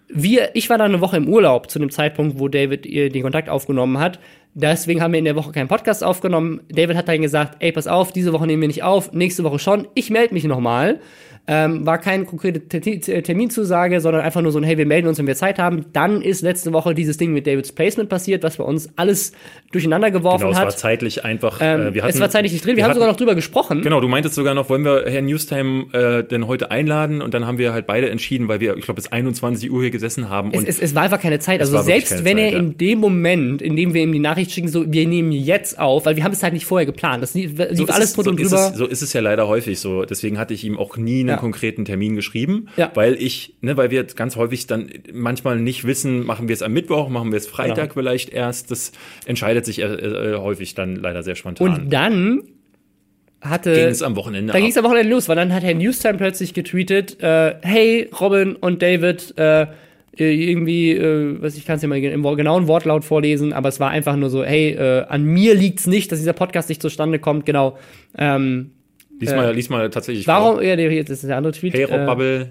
Wir, ich war dann eine Woche im Urlaub zu dem Zeitpunkt, wo David äh, den Kontakt aufgenommen hat. Deswegen haben wir in der Woche keinen Podcast aufgenommen. David hat dann gesagt, ey, pass auf, diese Woche nehmen wir nicht auf, nächste Woche schon. Ich melde mich nochmal. Ähm, war keine konkrete Ter- Terminzusage, sondern einfach nur so ein, hey, wir melden uns, wenn wir Zeit haben. Dann ist letzte Woche dieses Ding mit Davids Placement passiert, was bei uns alles durcheinander geworfen genau, es war hat. zeitlich einfach. Ähm, äh, wir hatten, es war zeitlich nicht drin. Wir, haben hatten- sogar noch drüber gesprochen. Genau, du meintest sogar noch, wollen wir Herrn Newstime äh, denn heute einladen? Und dann haben wir halt beide entschieden, weil wir, ich glaube, bis 21 Uhr hier gesessen haben. Es, es, es war einfach keine Zeit. Also war selbst wenn er Zeit, ja. in dem Moment, in dem wir ihm die Nachricht schicken, so, wir nehmen jetzt auf, weil wir haben es halt nicht vorher geplant. Das lief, lief so ist alles es, drunter so und ist drüber. Es, so ist es ja leider häufig so. Deswegen hatte ich ihm auch nie einen Ja. konkreten Termin geschrieben, Ja. weil ich, ne, weil wir ganz häufig dann manchmal nicht wissen, machen wir es am Mittwoch, machen wir es Freitag Genau. vielleicht erst. Das entscheidet sich äh, äh, häufig dann leider sehr spontan. und dann hatte. ging es am Wochenende Da ging es am Wochenende los, weil dann hat Herr Newstime plötzlich getweetet, äh, hey, Robin und David, äh, irgendwie, äh, was ich kann es ja mal im genauen Wortlaut vorlesen, aber es war einfach nur so, hey, äh, an mir liegt's nicht, dass dieser Podcast nicht zustande kommt, genau. Ähm, Lies mal, lies mal tatsächlich warum, vor. ja, jetzt ist der andere Tweet. Hey, Rob äh, Bubble.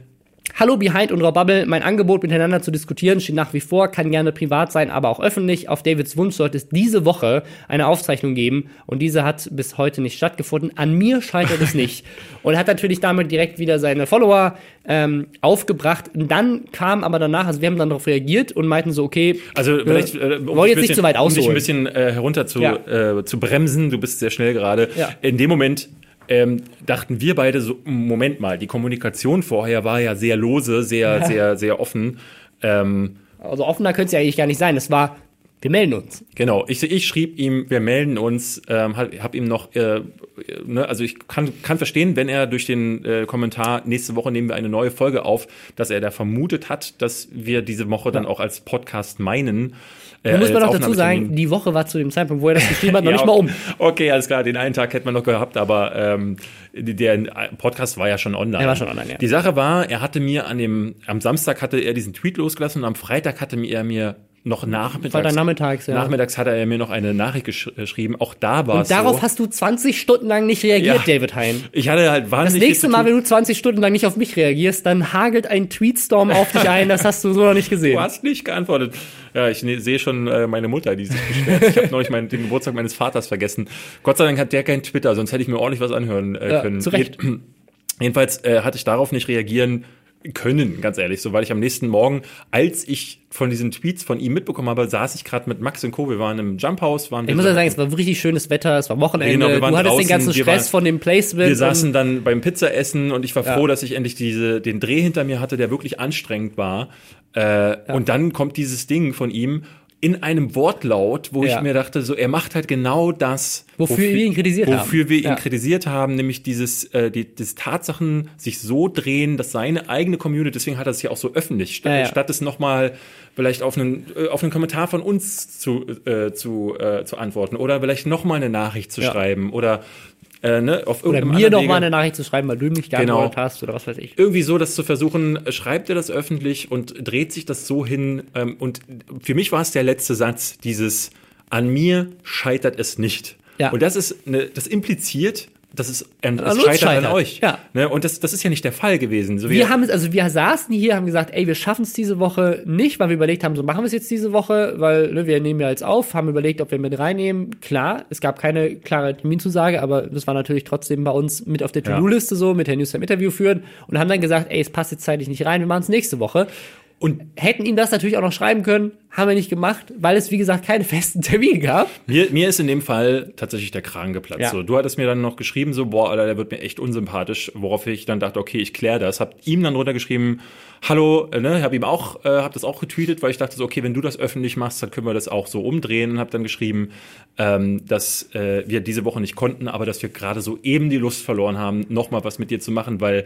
Hallo Behind und Rob Bubble, mein Angebot miteinander zu diskutieren steht nach wie vor, kann gerne privat sein, aber auch öffentlich. Auf Davids Wunsch sollte es diese Woche eine Aufzeichnung geben und diese hat bis heute nicht stattgefunden. An mir scheitert es nicht. [laughs] Und hat natürlich damit direkt wieder seine Follower ähm, aufgebracht. Und dann kam aber danach, also wir haben dann darauf reagiert und meinten so, okay, Also vielleicht, äh, um wollen jetzt ein nicht zu weit um dich ein ausholen. bisschen äh, herunter zu, Ja. äh, zu bremsen. Du bist sehr schnell gerade. Ja. In dem Moment ähm, dachten wir beide so, Moment mal, die Kommunikation vorher war ja sehr lose, sehr, sehr, sehr offen. Ähm, also offener könnte es ja eigentlich gar nicht sein. Es war, wir melden uns. Genau, ich, ich schrieb ihm, wir melden uns, ähm, hab, hab ihm noch, äh, ne, also ich kann, kann verstehen, wenn er durch den äh, Kommentar, nächste Woche nehmen wir eine neue Folge auf, dass er da vermutet hat, dass wir diese Woche dann auch als Podcast meinen. Äh, Da muss man auch dazu sagen, die Woche war zu dem Zeitpunkt, wo er das geschrieben hat, noch Ja, nicht mal um. Okay, alles klar, den einen Tag hätte man noch gehabt, aber ähm, der Podcast war ja schon online. Er war schon online, ja. Die Sache war, er hatte mir an dem, am Samstag hatte er diesen Tweet losgelassen und am Freitag hatte er mir noch nachmittags, Freitag nachmittags, ja. nachmittags hat er mir noch eine Nachricht gesch geschrieben. Auch da war Und es darauf so. hast du 20 Stunden lang nicht reagiert, Ja. David Hein. ich hatte halt Das wahnsinnig nächste viel zu Mal, wenn du 20 Stunden lang nicht auf mich reagierst, dann hagelt ein Tweetstorm auf dich ein. Das hast du so noch nicht gesehen. Du hast nicht geantwortet. Ja, ich ne, sehe schon äh, meine Mutter, die sich beschwert. Ich habe neulich meinen, den Geburtstag meines Vaters vergessen. Gott sei Dank hat der kein Twitter, sonst hätte ich mir ordentlich was anhören äh, Ja, können. zu Recht. Jed- [clears throat] Jedenfalls äh, hatte ich darauf nicht reagieren können, ganz ehrlich, so weil ich am nächsten Morgen, als ich von diesen Tweets von ihm mitbekommen habe, saß ich gerade mit Max und Co. Wir waren im Jump House, waren Ich muss ja sagen, es war richtig schönes Wetter, es war Wochenende, Genau, wir waren du hattest den draußen, ganzen wir Stress waren- von dem Placement. Wir saßen dann beim Pizzaessen und ich war Ja. froh, dass ich endlich diese, den Dreh hinter mir hatte, der wirklich anstrengend war. Äh, Und dann kommt dieses Ding von ihm in einem Wortlaut, wo Ja. ich mir dachte, so er macht halt genau das, Wofür wir ihn kritisiert haben. wofür wir ihn Ja. kritisiert haben, nämlich dieses, äh, die, das Tatsachen sich so drehen, dass seine eigene Community, deswegen hat er es ja auch so öffentlich, statt, Ja, statt es nochmal vielleicht auf einen, äh, auf einen Kommentar von uns zu, äh, zu, äh, zu antworten oder vielleicht nochmal eine Nachricht zu schreiben oder äh, ne, auf oder mir noch Wege. mal eine Nachricht zu schreiben, weil du nicht Genau. geantwortet hast oder was weiß ich. irgendwie so das zu versuchen, schreibt er das öffentlich und dreht sich das so hin. Ähm, und für mich war es der letzte Satz, dieses an mir scheitert es nicht. Ja. Und das ist eine, das impliziert, dass es, ähm, An es uns scheitert, an scheitert. euch. Ja. Ne? Und das, das ist ja nicht der Fall gewesen. So Wir haben es, also wir saßen hier, haben gesagt, ey, wir schaffen es diese Woche nicht, weil wir überlegt haben, so machen wir es jetzt diese Woche, weil ne, wir nehmen ja jetzt auf, haben überlegt, ob wir mit reinnehmen. Klar, es gab keine klare Terminzusage, aber das war natürlich trotzdem bei uns mit auf der. To-Do-Liste so, mit der News Interview führen und haben dann gesagt, ey, es passt jetzt zeitlich nicht rein, wir machen es nächste Woche. Und Hätten ihm das natürlich auch noch schreiben können, haben wir nicht gemacht, weil es, wie gesagt, keine festen [laughs] Termine gab. Mir, mir ist in dem Fall tatsächlich der Kragen geplatzt. Ja. So, du hattest mir dann noch geschrieben, so, boah, Alter, der wird mir echt unsympathisch, worauf ich dann dachte, okay, ich kläre das. Hab ihm dann runtergeschrieben, hallo, äh, ne, hab ihm auch, äh, hab das auch getweetet, weil ich dachte so, okay, wenn du das öffentlich machst, dann können wir das auch so umdrehen und hab dann geschrieben, ähm, dass äh, wir diese Woche nicht konnten, aber dass wir gerade so eben die Lust verloren haben, nochmal was mit dir zu machen, weil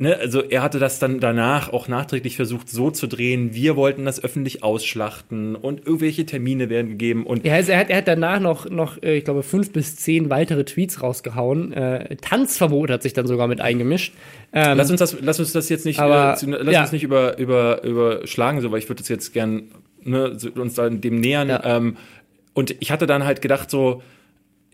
Ne, also er hatte das dann danach auch nachträglich versucht so zu drehen, wir wollten das öffentlich ausschlachten und irgendwelche Termine werden gegeben und Ja, also er hat, er hat danach noch, noch, äh, ich glaube, fünf bis zehn weitere Tweets rausgehauen. Äh, Tanzverbot hat sich dann sogar mit eingemischt. Ähm, Lass uns das, lass uns das jetzt nicht, Aber, äh, lass ja. uns nicht über, über, überschlagen, so, weil ich würde das jetzt gern ne, uns dem nähern. Ja. Ähm, und ich hatte dann halt gedacht, so,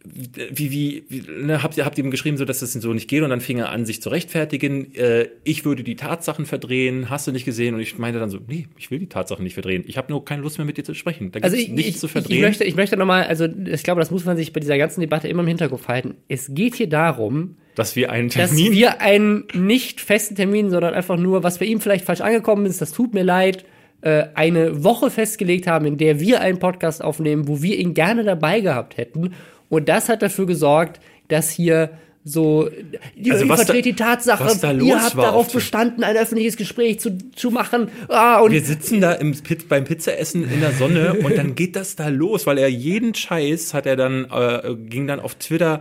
wie, wie, wie ne, habt ihr habt ihm geschrieben, so dass das so nicht geht und dann fing er an, sich zu rechtfertigen. Äh, ich würde die Tatsachen verdrehen, hast du nicht gesehen? Und ich meinte dann so, nee, ich will die Tatsachen nicht verdrehen. Ich habe nur keine Lust mehr mit dir zu sprechen. Da Also ich, nichts ich, zu verdrehen. ich möchte, ich möchte nochmal, also ich glaube, das muss man sich bei dieser ganzen Debatte immer im Hinterkopf halten. Es geht hier darum, dass wir einen dass Termin wir einen nicht festen Termin, sondern einfach nur, was bei ihm vielleicht falsch angekommen ist, das tut mir leid, äh, eine Woche festgelegt haben, in der wir einen Podcast aufnehmen, wo wir ihn gerne dabei gehabt hätten. Und das hat dafür gesorgt, dass hier so, ihr, Also vertretet die Tatsache, ihr habt darauf bestanden, ein öffentliches Gespräch zu, zu machen. Ah, und Wir sitzen da im, beim Pizzaessen in der Sonne und dann geht das da los, weil er jeden Scheiß hat er dann, äh, ging dann auf Twitter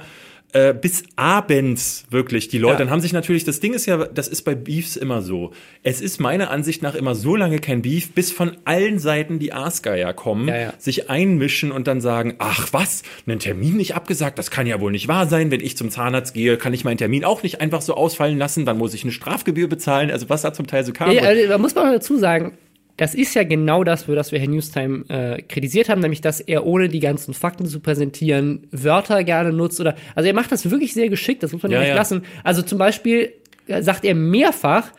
äh, bis abends wirklich die Leute. Ja. Dann haben sich natürlich, das Ding ist ja, das ist bei Beefs immer so. Es ist meiner Ansicht nach immer so lange kein Beef, bis von allen Seiten die Aasgeier kommen, Ja, ja. sich einmischen und dann sagen, ach was, einen Termin nicht abgesagt, das kann ja wohl nicht wahr sein. Wenn ich zum Zahnarzt gehe, kann ich meinen Termin auch nicht einfach so ausfallen lassen, dann muss ich eine Strafgebühr bezahlen. Also was da zum Teil so kam. Ja, also, da muss man dazu sagen, das ist ja genau das, für das wir Herrn Newstime äh, kritisiert haben, nämlich dass er ohne die ganzen Fakten zu präsentieren Wörter gerne nutzt oder also er macht das wirklich sehr geschickt, das muss man ja, nicht ja. lassen. Also zum Beispiel äh, sagt er mehrfach,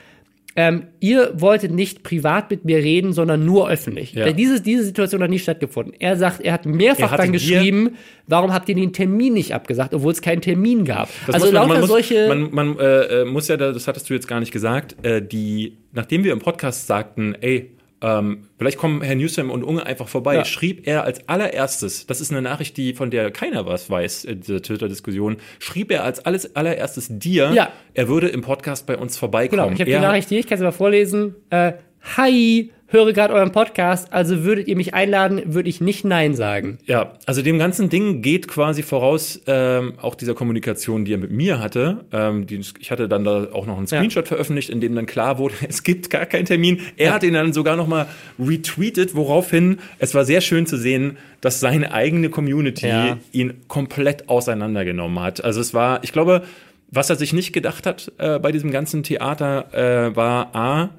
ähm, ihr wolltet nicht privat mit mir reden, sondern nur öffentlich. Ja. Diese, diese Situation hat nie stattgefunden. Er sagt, er hat mehrfach Er dann geschrieben, warum habt ihr den Termin nicht abgesagt, obwohl es keinen Termin gab. Das also man, lauter man muss, solche. Man, man äh, äh, muss ja, da- das hattest du jetzt gar nicht gesagt, äh, die, nachdem wir im Podcast sagten, ey, ähm, vielleicht kommen Herr Newsom und Unge einfach vorbei, Ja. schrieb er als allererstes, das ist eine Nachricht, die von der keiner was weiß, in dieser Twitter-Diskussion, schrieb er als alles allererstes dir, Ja. er würde im Podcast bei uns vorbeikommen. Genau, ich habe die Nachricht hier, ich kann sie mal vorlesen. Äh, Hi, höre gerade euren Podcast, also würdet ihr mich einladen, würde ich nicht Nein sagen. Ja, also dem ganzen Ding geht quasi voraus ähm, auch dieser Kommunikation, die er mit mir hatte. Ähm, die, ich hatte dann da auch noch einen Screenshot veröffentlicht, in dem dann klar wurde, [laughs] es gibt gar keinen Termin. Er hat ihn dann sogar noch mal retweetet, woraufhin es war sehr schön zu sehen, dass seine eigene Community Ja. ihn komplett auseinandergenommen hat. Also es war, ich glaube, was er sich nicht gedacht hat äh, bei diesem ganzen Theater, äh, war A,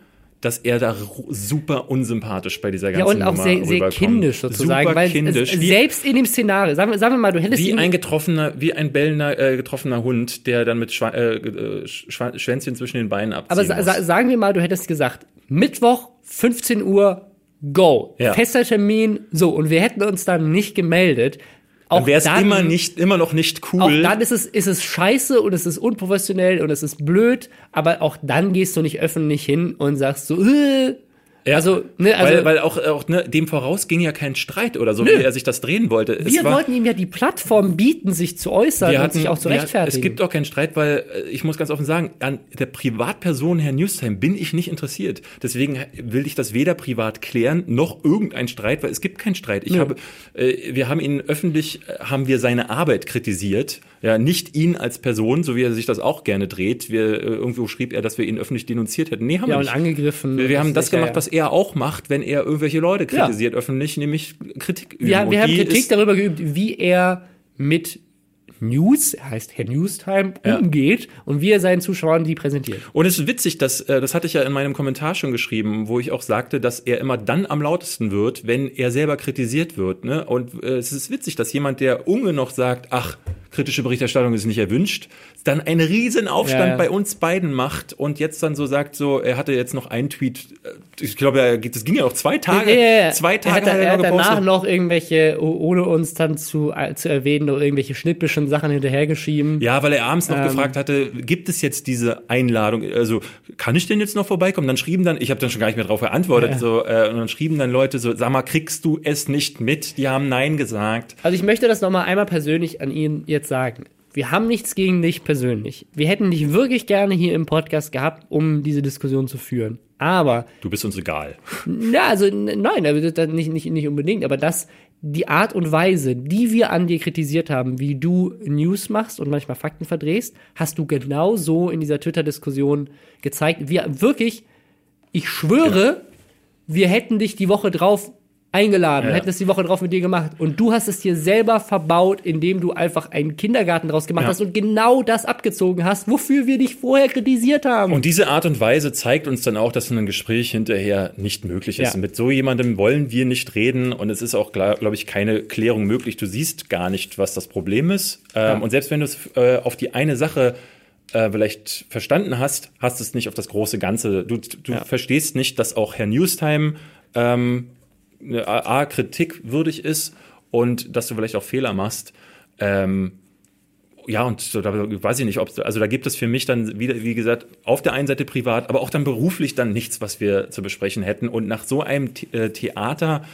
dass er da super unsympathisch bei dieser Ja, ganzen und auch Nummer sehr, sehr kindisch sozusagen. Super weil kindisch. Es, selbst in dem Szenario, sagen wir, sagen wir mal, du hättest wie ein getroffener, wie ein bellender, äh, getroffener Hund, der dann mit Schwa äh, äh, Schwa Schwänzchen zwischen den Beinen abziehen aber sa sa sagen wir mal, du hättest gesagt, Mittwoch, 15 Uhr, go. Ja. Fester Termin, so, und wir hätten uns dann nicht gemeldet. Auch Wäre es immer nicht, immer noch nicht Auch cool. dann ist es, ist es scheiße und es ist unprofessionell und es ist blöd, aber auch dann gehst du nicht öffentlich hin und sagst so, äh, Ja, also, ne, also weil, weil auch, auch ne, dem voraus ging ja kein Streit oder so, Nö. wie er sich das drehen wollte. Es wir war- wollten ihm ja die Plattform bieten, sich zu äußern wir und hatten, sich auch zu rechtfertigen. es gibt auch keinen Streit, weil äh, ich muss ganz offen sagen, an der Privatperson Herr Newstime bin ich nicht interessiert. Deswegen will ich das weder privat klären noch irgendein Streit, weil es gibt keinen Streit. Ich Nö. habe, äh, wir haben ihn öffentlich, äh, haben wir seine Arbeit kritisiert, ja, nicht ihn als Person, so wie er sich das auch gerne dreht. Wir, äh, irgendwo schrieb er, dass wir ihn öffentlich denunziert hätten. Nee, haben ja, wir und nicht. angegriffen. Wir, wir haben das ist ja- gemacht, was er auch macht, wenn er irgendwelche Leute kritisiert öffentlich, nämlich Kritik üben. wir, Und wir haben Kritik darüber geübt, wie er mit News, heißt Herr Newstime, Ja. umgeht und wie er seinen Zuschauern die präsentiert. Und es ist witzig, dass, äh, das hatte ich ja in meinem Kommentar schon geschrieben, wo ich auch sagte, dass er immer dann am lautesten wird, wenn er selber kritisiert wird. Ne? Und äh, es ist witzig, dass jemand, der Unge noch sagt, ach, kritische Berichterstattung ist nicht erwünscht, dann einen riesen Aufstand Ja, ja. bei uns beiden macht und jetzt dann so sagt, so, er hatte jetzt noch einen Tweet, ich glaube, er- das ging ja auch zwei Tage, Ja, zwei Tage er hat, hat er hat danach noch irgendwelche, oh- ohne uns dann zu, zu erwähnen, noch irgendwelche schnippischen Sachen hinterhergeschrieben. Ja, weil er abends Ähm. noch gefragt hatte, gibt es jetzt diese Einladung? Also kann ich denn jetzt noch vorbeikommen? Dann schrieben dann, ich habe dann schon gar nicht mehr drauf geantwortet, so äh, und dann schrieben dann Leute so, sag mal, kriegst du es nicht mit? Die haben nein gesagt. Also ich möchte das nochmal einmal persönlich an ihn jetzt sagen. Wir haben nichts gegen dich persönlich. Wir hätten dich wirklich gerne hier im Podcast gehabt, um diese Diskussion zu führen. Aber Du bist uns egal. Ja, also nein, also nicht, nicht, nicht unbedingt, aber das, die Art und Weise, die wir an dir kritisiert haben, wie du News machst und manchmal Fakten verdrehst, hast du genau so in dieser Twitter-Diskussion gezeigt. Wir wirklich, ich schwöre, wir hätten dich die Woche drauf eingeladen, Ja, hätten es die Woche drauf mit dir gemacht. Und du hast es dir selber verbaut, indem du einfach einen Kindergarten draus gemacht Ja. hast und genau das abgezogen hast, wofür wir dich vorher kritisiert haben. Und diese Art und Weise zeigt uns dann auch, dass ein Gespräch hinterher nicht möglich ist. Ja. Mit so jemandem wollen wir nicht reden und es ist auch, glaube ich, keine Klärung möglich. Du siehst gar nicht, was das Problem ist. Ähm, Und selbst wenn du es äh, auf die eine Sache äh, vielleicht verstanden hast, hast du es nicht auf das große Ganze. Du, du verstehst nicht, dass auch Herr Newstime ähm, A, kritikwürdig ist und dass du vielleicht auch Fehler machst. Ähm, ja, und da weiß ich nicht, ob also da gibt es für mich dann wieder, wie gesagt, auf der einen Seite privat, aber auch dann beruflich dann nichts, was wir zu besprechen hätten. Und nach so einem äh, Theater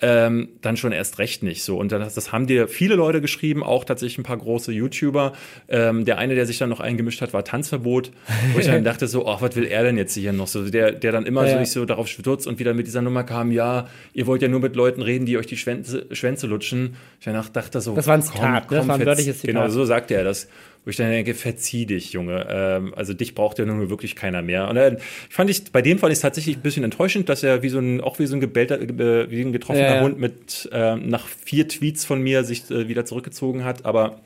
ähm, dann schon erst recht nicht so. Und das, das haben dir viele Leute geschrieben, auch tatsächlich ein paar große YouTuber. Ähm, der eine, der sich dann noch eingemischt hat, war Tanzverbot, wo ich [laughs] dann dachte so, ach, was will er denn jetzt hier noch so? Der, der dann immer Ja, so nicht so darauf stürzt und wieder mit dieser Nummer kam, ja, ihr wollt ja nur mit Leuten reden, die euch die Schwänze, Schwänze lutschen. Ich danach dachte so, Das war ein Zitat, ne? Das war ein wörtliches Zitat. Genau, so sagte er das. Wo ich dann denke, verzieh dich, Junge. Ähm, also dich braucht ja nun wirklich keiner mehr. Und dann fand ich, bei dem fand ich es tatsächlich ein bisschen enttäuschend, dass er wie so ein, auch wie so ein gebellter, äh, wie ein getroffener Ja, ja. Hund mit ähm, nach vier Tweets von mir sich äh, wieder zurückgezogen hat. Aber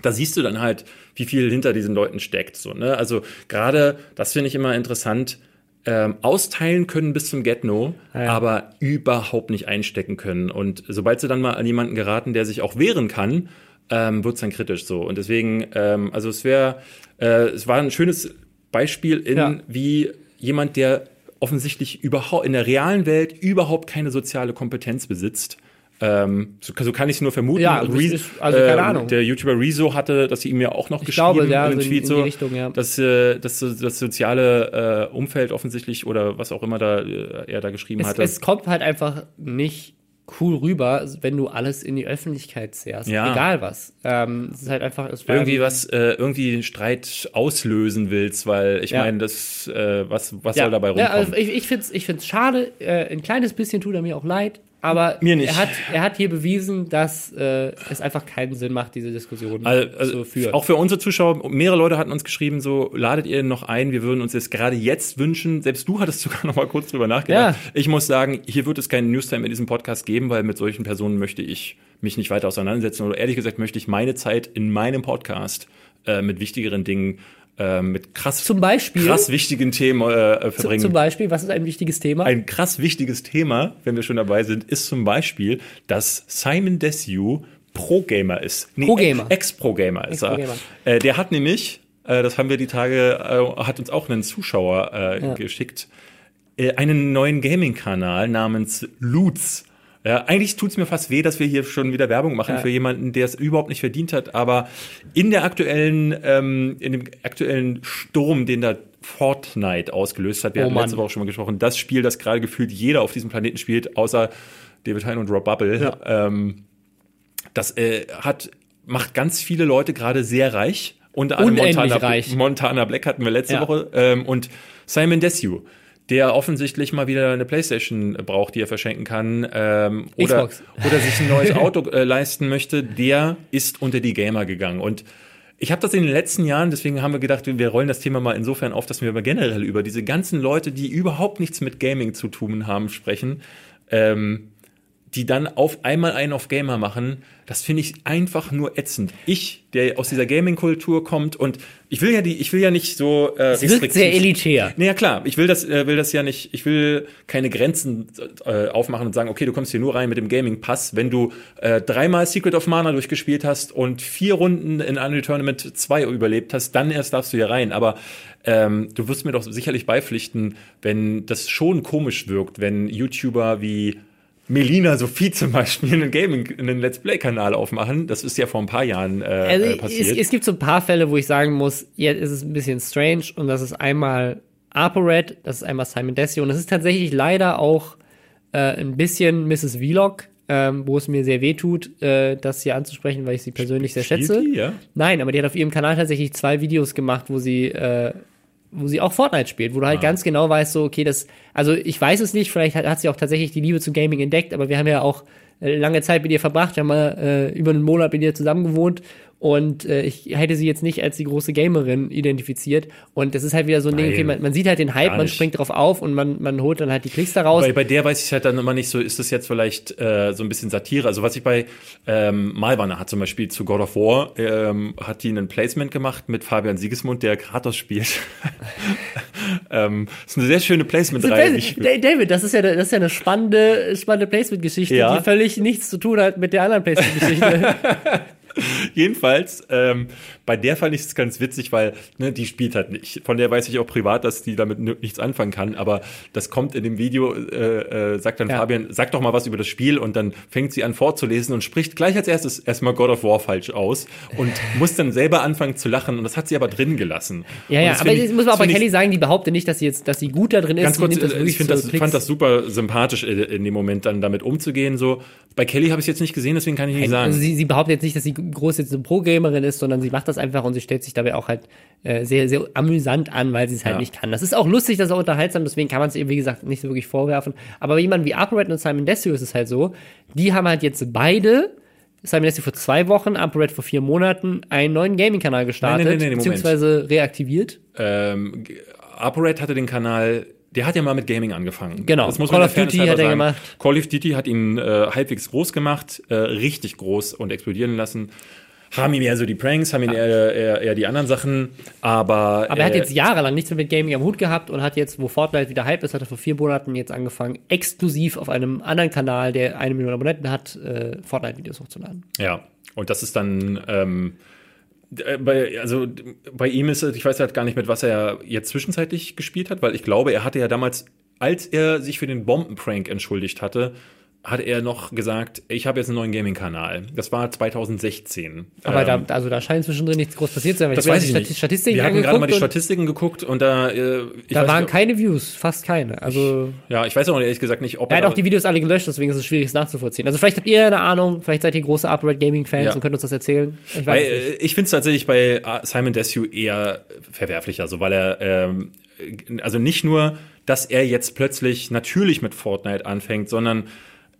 da siehst du dann halt, wie viel hinter diesen Leuten steckt. So, ne? Also gerade, das finde ich immer interessant, ähm, austeilen können bis zum Get-No, Ja, ja. aber überhaupt nicht einstecken können. Und sobald sie dann mal an jemanden geraten, der sich auch wehren kann, ähm, wird es dann kritisch so. Und deswegen, ähm, also es wäre, äh, es war ein schönes Beispiel in, Ja. wie jemand, der offensichtlich überhaupt in der realen Welt überhaupt keine soziale Kompetenz besitzt. Ähm, so, so kann ich es nur vermuten. Ja, das Rezo- also keine ähm, Ahnung. Der YouTuber Rezo hatte, dass sie ihm ja auch noch Ich geschrieben glaube, ja, in in- Tweet in die so, Richtung, ja. dass äh, dass das soziale äh, Umfeld offensichtlich oder was auch immer da äh, er da geschrieben es, hatte. es kommt halt einfach nicht cool rüber, wenn du alles in die Öffentlichkeit zehrst. Ja. Egal was. Ähm, es ist halt einfach. Irgendwie was, äh, irgendwie Streit auslösen willst, weil ich Ja. meine, das, äh, was, was Ja, soll dabei ja, rumkommen? also ich ich finde es ich find's schade. Äh, ein kleines bisschen tut er mir auch leid. Aber Mir nicht. Er, hat, er hat hier bewiesen, dass äh, es einfach keinen Sinn macht, diese Diskussion Also, also zu führen. auch für unsere Zuschauer, mehrere Leute hatten uns geschrieben, so ladet ihr noch ein, wir würden uns das gerade jetzt wünschen. Selbst du hattest [laughs] sogar noch mal kurz drüber nachgedacht. Ja. Ich muss sagen, hier wird es keinen Newstime in diesem Podcast geben, weil mit solchen Personen möchte ich mich nicht weiter auseinandersetzen. Oder ehrlich gesagt möchte ich meine Zeit in meinem Podcast äh, mit wichtigeren Dingen, äh, mit krass, Zum Beispiel- krass wichtigen Themen äh, Zu- verbringen. Zum Beispiel, was ist ein wichtiges Thema? Ein krass wichtiges Thema, wenn wir schon dabei sind, ist zum Beispiel, dass Simon Desue Pro-Gamer ist. Nee, Pro-Gamer. Ex-Pro-Gamer ist er. Ex-Pro-Gamer. Äh, der hat nämlich, äh, das haben wir die Tage, äh, hat uns auch einen Zuschauer äh, Ja. geschickt, äh, einen neuen Gaming-Kanal namens Loots. Ja, eigentlich tut's mir fast weh, dass wir hier schon wieder Werbung machen Ja. für jemanden, der es überhaupt nicht verdient hat. Aber in der aktuellen, ähm, in dem aktuellen Sturm, den da Fortnite ausgelöst hat, wir Oh hatten Mann. letzte Woche schon mal gesprochen, das Spiel, das gerade gefühlt jeder auf diesem Planeten spielt, außer David Hein und Rob Bubble. Ja. Ähm, das äh, hat, macht ganz viele Leute gerade sehr reich. Unter anderem Montana. Montana Black hatten wir letzte. Woche. Ähm, und Simon Desue, der offensichtlich mal wieder eine Playstation braucht, die er verschenken kann. Ähm, oder, Xbox. oder sich ein neues [laughs] Auto äh, leisten möchte, der ist unter die Gamer gegangen. Und ich habe das in den letzten Jahren, deswegen haben wir gedacht, wir rollen das Thema mal insofern auf, dass wir aber generell über diese ganzen Leute, die überhaupt nichts mit Gaming zu tun haben, sprechen. Ähm, die dann auf einmal einen auf Gamer machen, das finde ich einfach nur ätzend. Ich, der aus dieser Gaming-Kultur kommt und ich will ja die, ich will ja nicht so äh, es wirkt sehr elitär. Naja, klar, ich will das, äh, will das ja nicht, ich will keine Grenzen äh, aufmachen und sagen, okay, du kommst hier nur rein mit dem Gaming-Pass, wenn du äh, dreimal Secret of Mana durchgespielt hast und vier Runden in Unreal Tournament 2 überlebt hast, dann erst darfst du hier rein. Aber ähm, du wirst mir doch sicherlich beipflichten, wenn das schon komisch wirkt, wenn YouTuber wie Melina Sophie zum Beispiel einen Gaming, einen Let's Play-Kanal aufmachen. Das ist ja vor ein paar Jahren äh, Also äh, es, passiert. es gibt so ein paar Fälle, wo ich sagen muss, jetzt ist es ein bisschen strange und das ist einmal ApoRed, das ist einmal Simon Desio und das ist tatsächlich leider auch äh, ein bisschen Mrs. Vlog, ähm, wo es mir sehr weh tut, äh, das hier anzusprechen, weil ich sie persönlich sehr Spielt schätze. die, ja? Nein, aber die hat auf ihrem Kanal tatsächlich zwei Videos gemacht, wo sie, äh, wo sie auch Fortnite spielt, wo du halt Ah. ganz genau weißt, so, okay, das, also ich weiß es nicht, vielleicht hat, hat sie auch tatsächlich die Liebe zum Gaming entdeckt, aber wir haben ja auch äh, lange Zeit mit ihr verbracht, wir haben mal äh, über einen Monat mit ihr zusammen gewohnt und äh, ich hätte sie jetzt nicht als die große Gamerin identifiziert. Und das ist halt wieder so ein Ding, okay, man, man sieht halt den Hype, man springt drauf auf und man, man holt dann halt die Klicks daraus. Bei, bei der weiß ich halt dann immer nicht so, ist das jetzt vielleicht äh, so ein bisschen Satire? Also was ich bei ähm, Malwanne hat zum Beispiel zu God of War, ähm, hat die ein Placement gemacht mit Fabian Siegesmund, der Kratos spielt. [laughs] ähm, ist eine sehr schöne Placement-Reihe. Placement. David, das ist ja, das ist ja eine spannende, spannende Placement-Geschichte, ja. die völlig nichts zu tun hat mit der anderen Placement-Geschichte. [laughs] Jedenfalls, ähm, bei der fand ich es ganz witzig, weil ne, die spielt halt nicht. Von der weiß ich auch privat, dass die damit nichts anfangen kann. Aber das kommt in dem Video, äh, äh, sagt dann ja. Fabian, sag doch mal was über das Spiel und dann fängt sie an vorzulesen und spricht gleich als erstes erstmal God of War falsch aus und [laughs] muss dann selber anfangen zu lachen. Und das hat sie aber drin gelassen. Ja, ja, aber das muss man auch bei Kelly sagen, die behauptet nicht, dass sie jetzt, dass sie gut da drin ist. Ganz kurz, das ich find das, fand das super sympathisch in, in dem Moment dann damit umzugehen. So bei Kelly habe ich es jetzt nicht gesehen, deswegen kann ich nicht also sagen. Also sie, sie behauptet jetzt nicht, dass sie groß jetzt eine Pro-Gamerin ist, sondern sie macht das einfach und sie stellt sich dabei auch halt äh, sehr, sehr amüsant an, weil sie es halt ja. nicht kann. Das ist auch lustig, das ist auch unterhaltsam, deswegen kann man es eben, wie gesagt, nicht so wirklich vorwerfen. Aber bei jemandem wie ApoRed und Simon Desio ist es halt so, die haben halt jetzt beide Simon Desio vor zwei Wochen, ApoRed vor vier Monaten, einen neuen Gaming-Kanal gestartet, nein, nein, nein, beziehungsweise reaktiviert. Ähm, ApoRed hatte den Kanal der hat ja mal mit Gaming angefangen. Genau. Das muss Call of Duty hat er sagen. gemacht. Call of Duty hat ihn äh, halbwegs groß gemacht, äh, richtig groß und explodieren lassen. Haben ihm eher so die Pranks, haben ihn eher, eher, eher die anderen Sachen, aber. Aber er hat äh, jetzt jahrelang nichts mehr mit Gaming am Hut gehabt und hat jetzt, wo Fortnite wieder Hype ist, hat er vor vier Monaten jetzt angefangen, exklusiv auf einem anderen Kanal, der eine Million Abonnenten hat, äh, Fortnite-Videos hochzuladen. Ja, und das ist dann. Ähm, äh, bei, also bei ihm ist es, ich weiß halt gar nicht, mit was er jetzt zwischenzeitlich gespielt hat, weil ich glaube, er hatte ja damals, als er sich für den Bombenprank entschuldigt hatte, hat er noch gesagt, ich habe jetzt einen neuen Gaming-Kanal. Das war 2016. Aber ähm, da, also da scheint zwischendrin nichts groß passiert zu sein. das weiß ich nicht. Statistiken Wir haben gerade mal die Statistiken geguckt und da äh, Da waren nicht, keine Views, fast keine. Also ich, ja, ich weiß auch ehrlich gesagt nicht, ob er hat auch die Videos alle gelöscht, deswegen ist es schwierig, es nachzuvollziehen. Also vielleicht habt ihr eine Ahnung, vielleicht seid ihr große Upright Gaming-Fans ja. und könnt uns das erzählen. Ich, weil, ich finde es tatsächlich bei Simon Desue eher verwerflicher, so weil er ähm, also nicht nur, dass er jetzt plötzlich natürlich mit Fortnite anfängt, sondern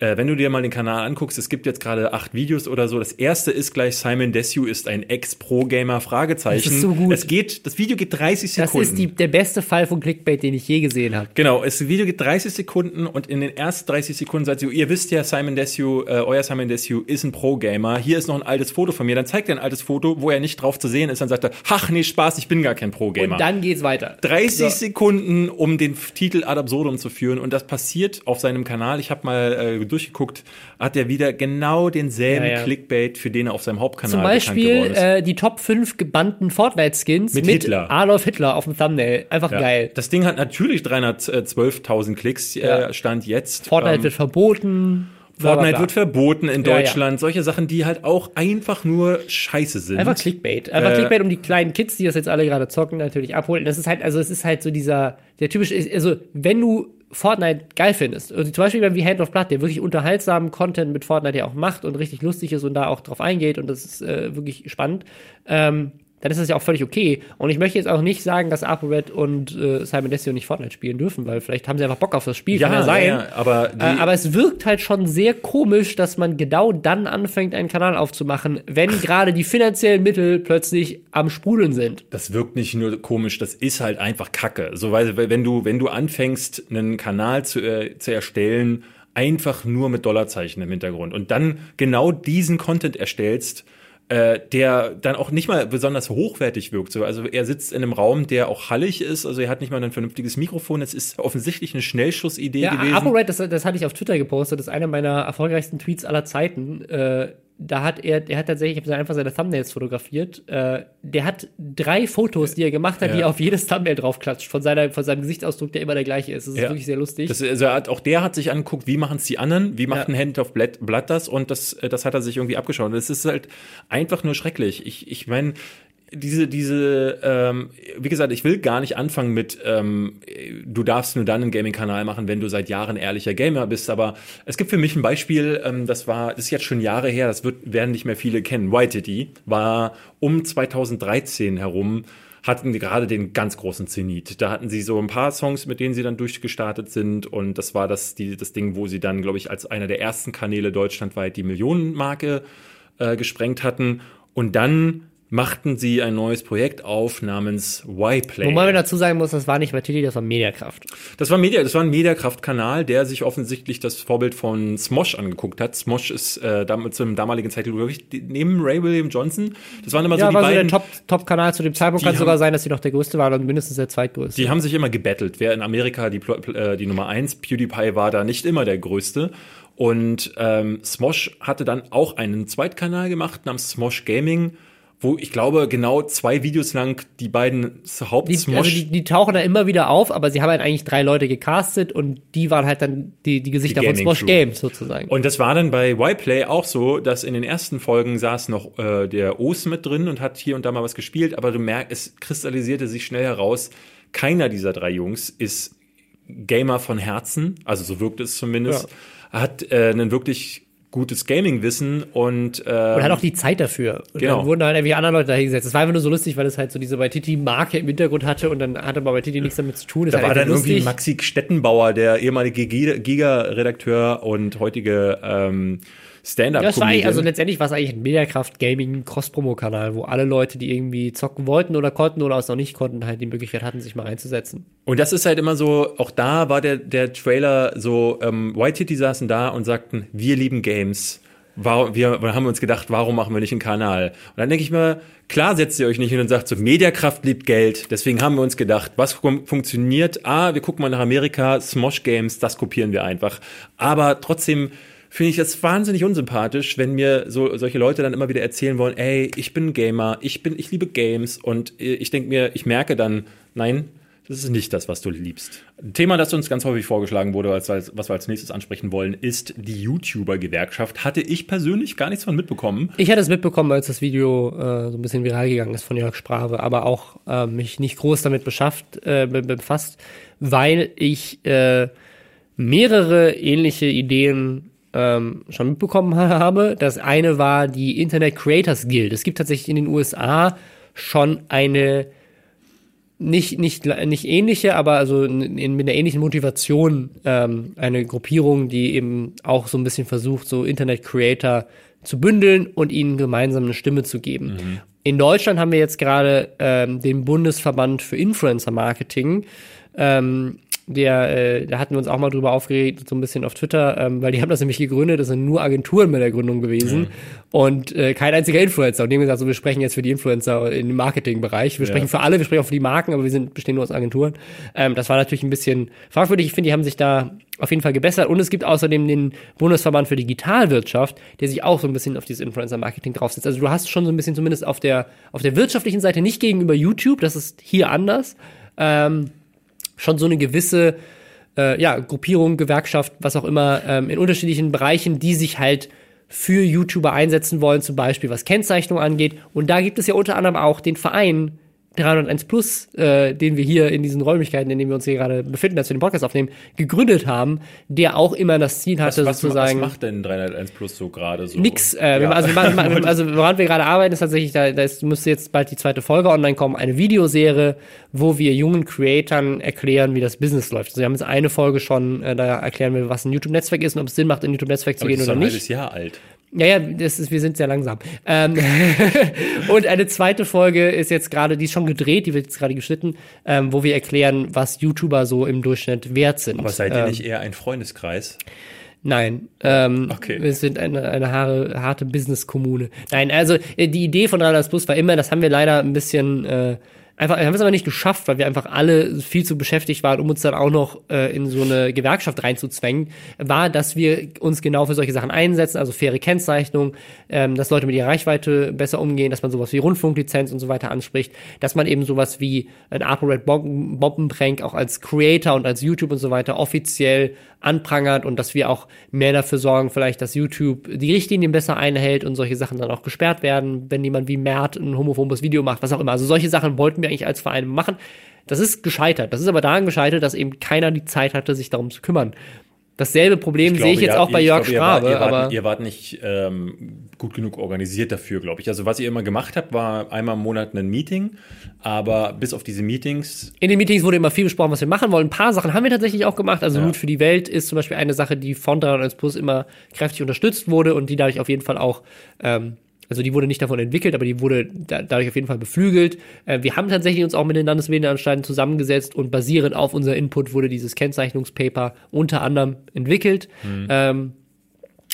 äh, wenn du dir mal den Kanal anguckst, es gibt jetzt gerade acht Videos oder so. Das erste ist gleich Simon Desue ist ein Ex-Pro-Gamer Fragezeichen. Das ist so gut. Es geht, das Video geht 30 Sekunden. Das ist die, der beste Fall von Clickbait, den ich je gesehen habe. Genau, das Video geht 30 Sekunden und in den ersten 30 Sekunden seid ihr, ihr wisst ja, Simon Desue, äh, euer Simon Desue ist ein Pro-Gamer. Hier ist noch ein altes Foto von mir. Dann zeigt er ein altes Foto, wo er nicht drauf zu sehen ist. Dann sagt er, ach nee, Spaß, ich bin gar kein Pro-Gamer. Und dann geht's weiter. 30 so. Sekunden, um den Titel ad absurdum zu führen. Und das passiert auf seinem Kanal. Ich habe mal äh, durchgeguckt, hat er wieder genau denselben ja, ja. Clickbait, für den er auf seinem Hauptkanal Zum Beispiel äh, die Top 5 gebannten Fortnite-Skins mit, mit Hitler. Adolf Hitler auf dem Thumbnail. Einfach ja. geil. Das Ding hat natürlich 312.000 Klicks, äh, Stand jetzt. Fortnite ähm, wird verboten. Fortnite wird verboten in Deutschland. Ja, ja. Solche Sachen, die halt auch einfach nur scheiße sind. Einfach Clickbait. Einfach äh, Clickbait, um die kleinen Kids, die das jetzt alle gerade zocken, natürlich abholen. Das ist halt, also es ist halt so dieser, der typische, also wenn du Fortnite geil findest, also zum Beispiel wie Hand of Blood, der wirklich unterhaltsamen Content mit Fortnite ja auch macht und richtig lustig ist und da auch drauf eingeht und das ist äh, wirklich spannend, ähm, dann ist das ja auch völlig okay. Und ich möchte jetzt auch nicht sagen, dass ApoRed und äh, Simon Desio nicht Fortnite spielen dürfen, weil vielleicht haben sie einfach Bock auf das Spiel, ja, kann ja sein. Ja, aber, äh, aber es wirkt halt schon sehr komisch, dass man genau dann anfängt, einen Kanal aufzumachen, wenn gerade die finanziellen Mittel plötzlich am Sprudeln sind. Das wirkt nicht nur komisch, das ist halt einfach Kacke. So, weil, wenn du, wenn du anfängst, einen Kanal zu, äh, zu erstellen, einfach nur mit Dollarzeichen im Hintergrund und dann genau diesen Content erstellst, äh, der dann auch nicht mal besonders hochwertig wirkt. So, also er sitzt in einem Raum, der auch hallig ist, also er hat nicht mal ein vernünftiges Mikrofon. Es ist offensichtlich eine Schnellschussidee ja, gewesen. ApoRed, das, das hatte ich auf Twitter gepostet, das ist einer meiner erfolgreichsten Tweets aller Zeiten. Äh, da hat er, der hat tatsächlich, ich habe einfach seine Thumbnails fotografiert. Äh, der hat drei Fotos, die er gemacht hat, ja. die er auf jedes Thumbnail draufklatscht, von, seiner, von seinem Gesichtsausdruck, der immer der gleiche ist. Das ist ja. wirklich sehr lustig. Das, also hat, auch der hat sich angeguckt, wie machen es die anderen, wie macht ja. ein Hand of Blood, Blood das und das, das hat er sich irgendwie abgeschaut. Das ist halt einfach nur schrecklich. Ich, ich meine, diese, diese, ähm, wie gesagt, ich will gar nicht anfangen mit, ähm, du darfst nur dann einen Gaming-Kanal machen, wenn du seit Jahren ehrlicher Gamer bist. Aber es gibt für mich ein Beispiel, ähm, das war, das ist jetzt schon Jahre her, das wird, werden nicht mehr viele kennen. White Titty war um 2013 herum hatten gerade den ganz großen Zenit. Da hatten sie so ein paar Songs, mit denen sie dann durchgestartet sind und das war das, die, das Ding, wo sie dann, glaube ich, als einer der ersten Kanäle deutschlandweit die Millionenmarke äh, gesprengt hatten und dann machten sie ein neues Projekt auf namens Y-Play. Wobei man dazu sagen muss, das war nicht Matiti, das war Mediakraft. Das war Media, das war ein Mediakraft-Kanal, der sich offensichtlich das Vorbild von Smosh angeguckt hat. Smosh ist äh, damit zum damaligen Zeitpunkt, glaube ich, neben Ray William Johnson. Das waren immer Ja, so die war so der beiden. Top- Top-Kanal zu dem Zeitpunkt. Kann sogar sein, dass sie noch der größte waren und mindestens der zweitgrößte. Die haben sich immer gebettelt. Wer in Amerika die, äh, die Nummer eins, PewDiePie war da nicht immer der größte. Und ähm, Smosh hatte dann auch einen Zweitkanal gemacht namens Smosh Gaming, wo ich glaube genau zwei Videos lang die beiden die, Haupt-Smosh also die, die tauchen da immer wieder auf, aber sie haben halt eigentlich drei Leute gecastet und die waren halt dann die, die Gesichter Die von Smosh. Games sozusagen. Und das war dann bei Y-Play auch so, dass in den ersten Folgen saß noch äh, der Os mit drin und hat hier und da mal was gespielt, aber du merkst, es kristallisierte sich schnell heraus, keiner dieser drei Jungs ist Gamer von Herzen, also so wirkt es zumindest, hat äh, ein wirklich gutes Gaming-Wissen und, äh, Und hat auch die Zeit dafür. Und Genau. dann wurden halt irgendwie andere Leute dahingesetzt. Das war einfach nur so lustig, weil es halt so diese Waititi-Marke im Hintergrund hatte und dann hatte aber Waititi nichts damit zu tun. Das da war dann irgendwie lustig. Maxi Stettenbauer, der ehemalige Giga- Giga-Redakteur und heutige ähm, stand up Ja, das war eigentlich, also letztendlich war es eigentlich ein Mediakraft Gaming Cross-Promo-Kanal, wo alle Leute, die irgendwie zocken wollten oder konnten oder es noch nicht konnten, halt die Möglichkeit hatten, sich mal reinzusetzen. Und das ist halt immer so, auch da war der, der Trailer so, ähm, White Titty saßen da und sagten, wir lieben Games. Warum, wir, wir haben uns gedacht, warum machen wir nicht einen Kanal? Und dann denke ich mir, klar setzt ihr euch nicht hin und sagt so, Mediakraft liebt Geld. Deswegen haben wir uns gedacht, was fun- funktioniert? Ah, wir gucken mal nach Amerika, Smosh Games, das kopieren wir einfach. Aber trotzdem finde ich das wahnsinnig unsympathisch, wenn mir so solche Leute dann immer wieder erzählen wollen, ey, ich bin Gamer, ich bin, ich liebe Games und äh, ich denke mir, ich merke dann, nein, das ist nicht das, was du liebst. Ein Thema, das uns ganz häufig vorgeschlagen wurde, als, was wir als nächstes ansprechen wollen, ist die YouTuber-Gewerkschaft. Hatte ich persönlich gar nichts von mitbekommen. Ich hatte es mitbekommen, als das Video äh, so ein bisschen viral gegangen ist von Jörg Sprave, aber auch äh, mich nicht groß damit beschafft, äh, be- befasst, weil ich äh, mehrere ähnliche Ideen ähm, schon mitbekommen [laughs] habe. Das eine war die Internet Creators Guild. Es gibt tatsächlich in den USA schon eine nicht, nicht, nicht ähnliche, aber also in, in, mit einer ähnlichen Motivation ähm, eine Gruppierung, die eben auch so ein bisschen versucht, so Internet-Creator zu bündeln und ihnen gemeinsam eine Stimme zu geben. In Deutschland haben wir jetzt gerade ähm, den Bundesverband für Influencer-Marketing. Ähm, der, äh, da hatten wir uns auch mal drüber aufgeregt, so ein bisschen auf Twitter, ähm, weil die haben das nämlich gegründet, das sind nur Agenturen bei der Gründung gewesen und äh, kein einziger Influencer. Und haben gesagt, so, wir sprechen jetzt für die Influencer im Marketingbereich, wir sprechen für alle, wir sprechen auch für die Marken, aber wir sind, bestehen nur aus Agenturen. Ähm, das war natürlich ein bisschen fragwürdig. Ich finde, die haben sich da auf jeden Fall gebessert. Und es gibt außerdem den Bundesverband für Digitalwirtschaft, der sich auch so ein bisschen auf dieses Influencer-Marketing draufsetzt. Also du hast schon so ein bisschen zumindest auf der, auf der wirtschaftlichen Seite nicht gegenüber YouTube, das ist hier anders. Ähm, schon so eine gewisse äh, ja, Gruppierung, Gewerkschaft, was auch immer, ähm, in unterschiedlichen Bereichen, die sich halt für YouTuber einsetzen wollen, zum Beispiel was Kennzeichnung angeht. Und da gibt es ja unter anderem auch den Verein 301 Plus, äh, den wir hier in diesen Räumlichkeiten, in denen wir uns hier gerade befinden, als wir den Podcast aufnehmen, gegründet haben, der auch immer das Ziel hatte, Was, was, was sozusagen. macht denn 301 Plus so gerade so? Nix. Äh, Ja. also, wir also woran wir gerade arbeiten, ist tatsächlich, da, da ist, müsste jetzt bald die zweite Folge online kommen, eine Videoserie, wo wir jungen Creatoren erklären, wie das Business läuft. Also wir haben jetzt eine Folge schon, äh, da erklären wir, was ein YouTube-Netzwerk ist und ob es Sinn macht, in ein YouTube-Netzwerk zu gehen das ist oder ein nicht. halbes Jahr alt. Ja, ja, das ist, wir sind sehr langsam. Ähm, [laughs] und eine zweite Folge ist jetzt gerade, die ist schon gedreht, die wird jetzt gerade geschnitten, ähm, wo wir erklären, was YouTuber so im Durchschnitt wert sind. Aber seid ihr ähm, nicht eher ein Freundeskreis? Nein, ähm, Okay. wir sind eine, eine harte, harte Business-Kommune. Nein, also äh, die Idee von 300 Plus war immer, das haben wir leider ein bisschen äh, einfach, wir haben es aber nicht geschafft, weil wir einfach alle viel zu beschäftigt waren, um uns dann auch noch äh, in so eine Gewerkschaft reinzuzwängen, war, dass wir uns genau für solche Sachen einsetzen, also faire Kennzeichnung, ähm, dass Leute mit ihrer Reichweite besser umgehen, dass man sowas wie Rundfunklizenz und so weiter anspricht, dass man eben sowas wie ein ApoRed Bombenprank auch als Creator und als YouTube und so weiter offiziell anprangert und dass wir auch mehr dafür sorgen, vielleicht, dass YouTube die Richtlinien besser einhält und solche Sachen dann auch gesperrt werden, wenn jemand wie Mert ein homophobes Video macht, was auch immer. Also solche Sachen wollten wir eigentlich als Verein machen. Das ist gescheitert. Das ist aber daran gescheitert, dass eben keiner die Zeit hatte, sich darum zu kümmern. Dasselbe Problem ich sehe ich jetzt auch bei Jörg Strabe. Ihr, wart, aber ihr wart nicht ähm, gut genug organisiert dafür, glaube ich. Also was ihr immer gemacht habt, war einmal im Monat ein Meeting, aber bis auf diese Meetings. In den Meetings wurde immer viel besprochen, was wir machen wollen. Ein paar Sachen haben wir tatsächlich auch gemacht. Also ja. Mut für die Welt ist zum Beispiel eine Sache, die von 301 Plus immer kräftig unterstützt wurde und die dadurch auf jeden Fall auch ähm, also die wurde nicht davon entwickelt, aber die wurde da, dadurch auf jeden Fall beflügelt. Äh, wir haben tatsächlich uns auch mit den Landesmedienanstalten zusammengesetzt und basierend auf unser Input wurde dieses Kennzeichnungspaper unter anderem entwickelt. Mhm. Ähm,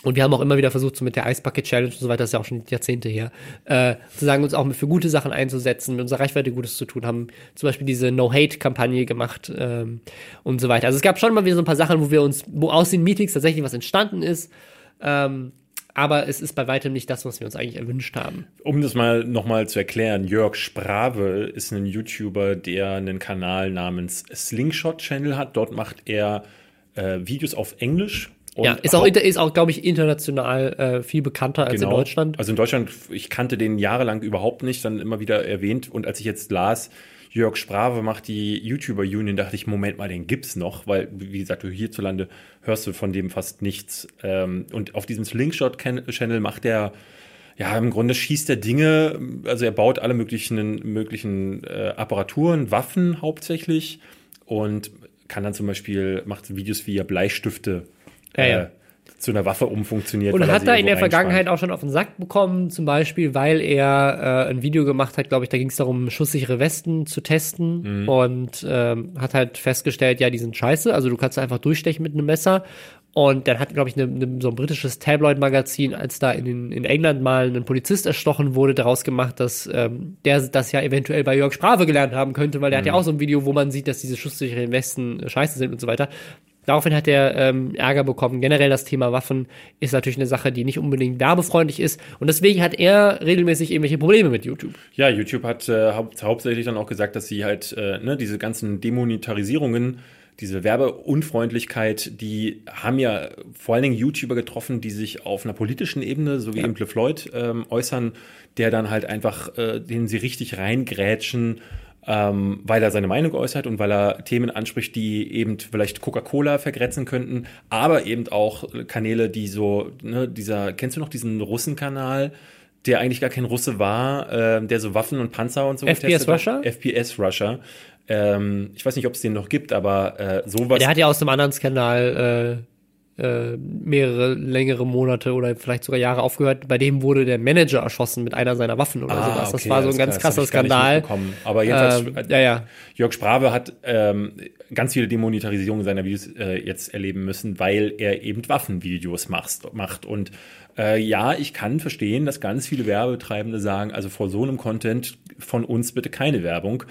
und wir haben auch immer wieder versucht, so mit der Ice Bucket Challenge und so weiter, das ist ja auch schon Jahrzehnte her, äh, zu sagen, uns auch für gute Sachen einzusetzen, mit unserer Reichweite Gutes zu tun, haben zum Beispiel diese No-Hate-Kampagne gemacht ähm, und so weiter. Also es gab schon mal wieder so ein paar Sachen, wo wir uns, wo aus den Meetings tatsächlich was entstanden ist. Ähm, aber es ist bei weitem nicht das, was wir uns eigentlich erwünscht haben. Um das mal nochmal zu erklären, Jörg Sprave ist ein YouTuber, der einen Kanal namens Slingshot Channel hat. Dort macht er äh, Videos auf Englisch. ja, ist auch, ist auch, glaube ich, international äh, viel bekannter als genau. in Deutschland. Also in Deutschland, ich kannte den jahrelang überhaupt nicht, dann immer wieder erwähnt. Und als ich jetzt las, Jörg Sprave macht die YouTuber Union, dachte ich, Moment mal, den gibt's noch, weil, wie gesagt, du hierzulande hörst du von dem fast nichts. Ähm, und auf diesem Slingshot-Channel macht er, ja, im Grunde schießt er Dinge, also er baut alle möglichen, möglichen äh, Apparaturen, Waffen hauptsächlich und kann dann zum Beispiel, macht Videos, wie er Bleistifte ja, ja. Zu einer Waffe umfunktioniert. Und hat da in der Vergangenheit auch schon auf den Sack bekommen, zum Beispiel, weil er äh, ein Video gemacht hat, glaube ich, da ging es darum, schusssichere Westen zu testen mhm. und ähm, hat halt festgestellt, ja, die sind scheiße, also du kannst einfach durchstechen mit einem Messer. Und dann hat, glaube ich, ne, ne, so ein britisches Tabloid-Magazin, als da in, in England mal ein Polizist erstochen wurde, daraus gemacht, dass ähm, der das ja eventuell bei Jörg Sprave gelernt haben könnte, weil der mhm. hat ja mhm. auch so ein Video, wo man sieht, dass diese schusssicheren Westen scheiße sind und so weiter. Daraufhin hat er ähm, Ärger bekommen. Generell das Thema Waffen ist natürlich eine Sache, die nicht unbedingt werbefreundlich ist. Und deswegen hat er regelmäßig irgendwelche Probleme mit YouTube. Ja, YouTube hat äh, hau hauptsächlich dann auch gesagt, dass sie halt äh, ne, diese ganzen Demonetarisierungen diese Werbeunfreundlichkeit, die haben ja vor allen Dingen YouTuber getroffen, die sich auf einer politischen Ebene, so wie ja. eben LeFloid, ähm, äußern, der dann halt einfach, äh, denen sie richtig reingrätschen ähm, weil er seine Meinung äußert und weil er Themen anspricht, die eben vielleicht Coca-Cola vergrätzen könnten, aber eben auch Kanäle, die so, ne, dieser, kennst du noch diesen Russenkanal? der eigentlich gar kein Russe war, äh, der so Waffen und Panzer und so FPS Russia? FPS Russia. Ähm, ich weiß nicht, ob es den noch gibt, aber äh, sowas. Der hat ja aus dem anderen Skandal äh äh, mehrere längere Monate oder vielleicht sogar Jahre aufgehört. Bei dem wurde der Manager erschossen mit einer seiner Waffen oder ah, sowas. Das okay, war so ein ganz krasser Skandal. Aber jedenfalls, ähm, ja, ja. Jörg Sprave hat ähm, ganz viele Demonetarisierungen seiner Videos äh, jetzt erleben müssen, weil er eben Waffenvideos macht. macht. Und äh, ja, ich kann verstehen, dass ganz viele Werbetreibende sagen, also vor so einem Content von uns bitte keine Werbung.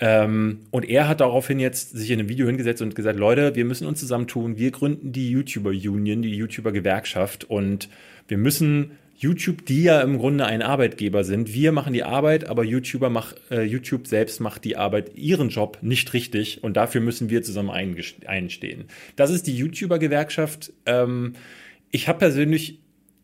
Ähm, und er hat daraufhin jetzt sich in einem Video hingesetzt und gesagt, Leute, wir müssen uns zusammentun, wir gründen die YouTuber Union, die YouTuber Gewerkschaft und wir müssen YouTube, die ja im Grunde ein Arbeitgeber sind, wir machen die Arbeit, aber YouTuber mach, äh, YouTube selbst macht die Arbeit, ihren Job nicht richtig und dafür müssen wir zusammen einstehen. Das ist die YouTuber-Gewerkschaft. Ähm, ich habe persönlich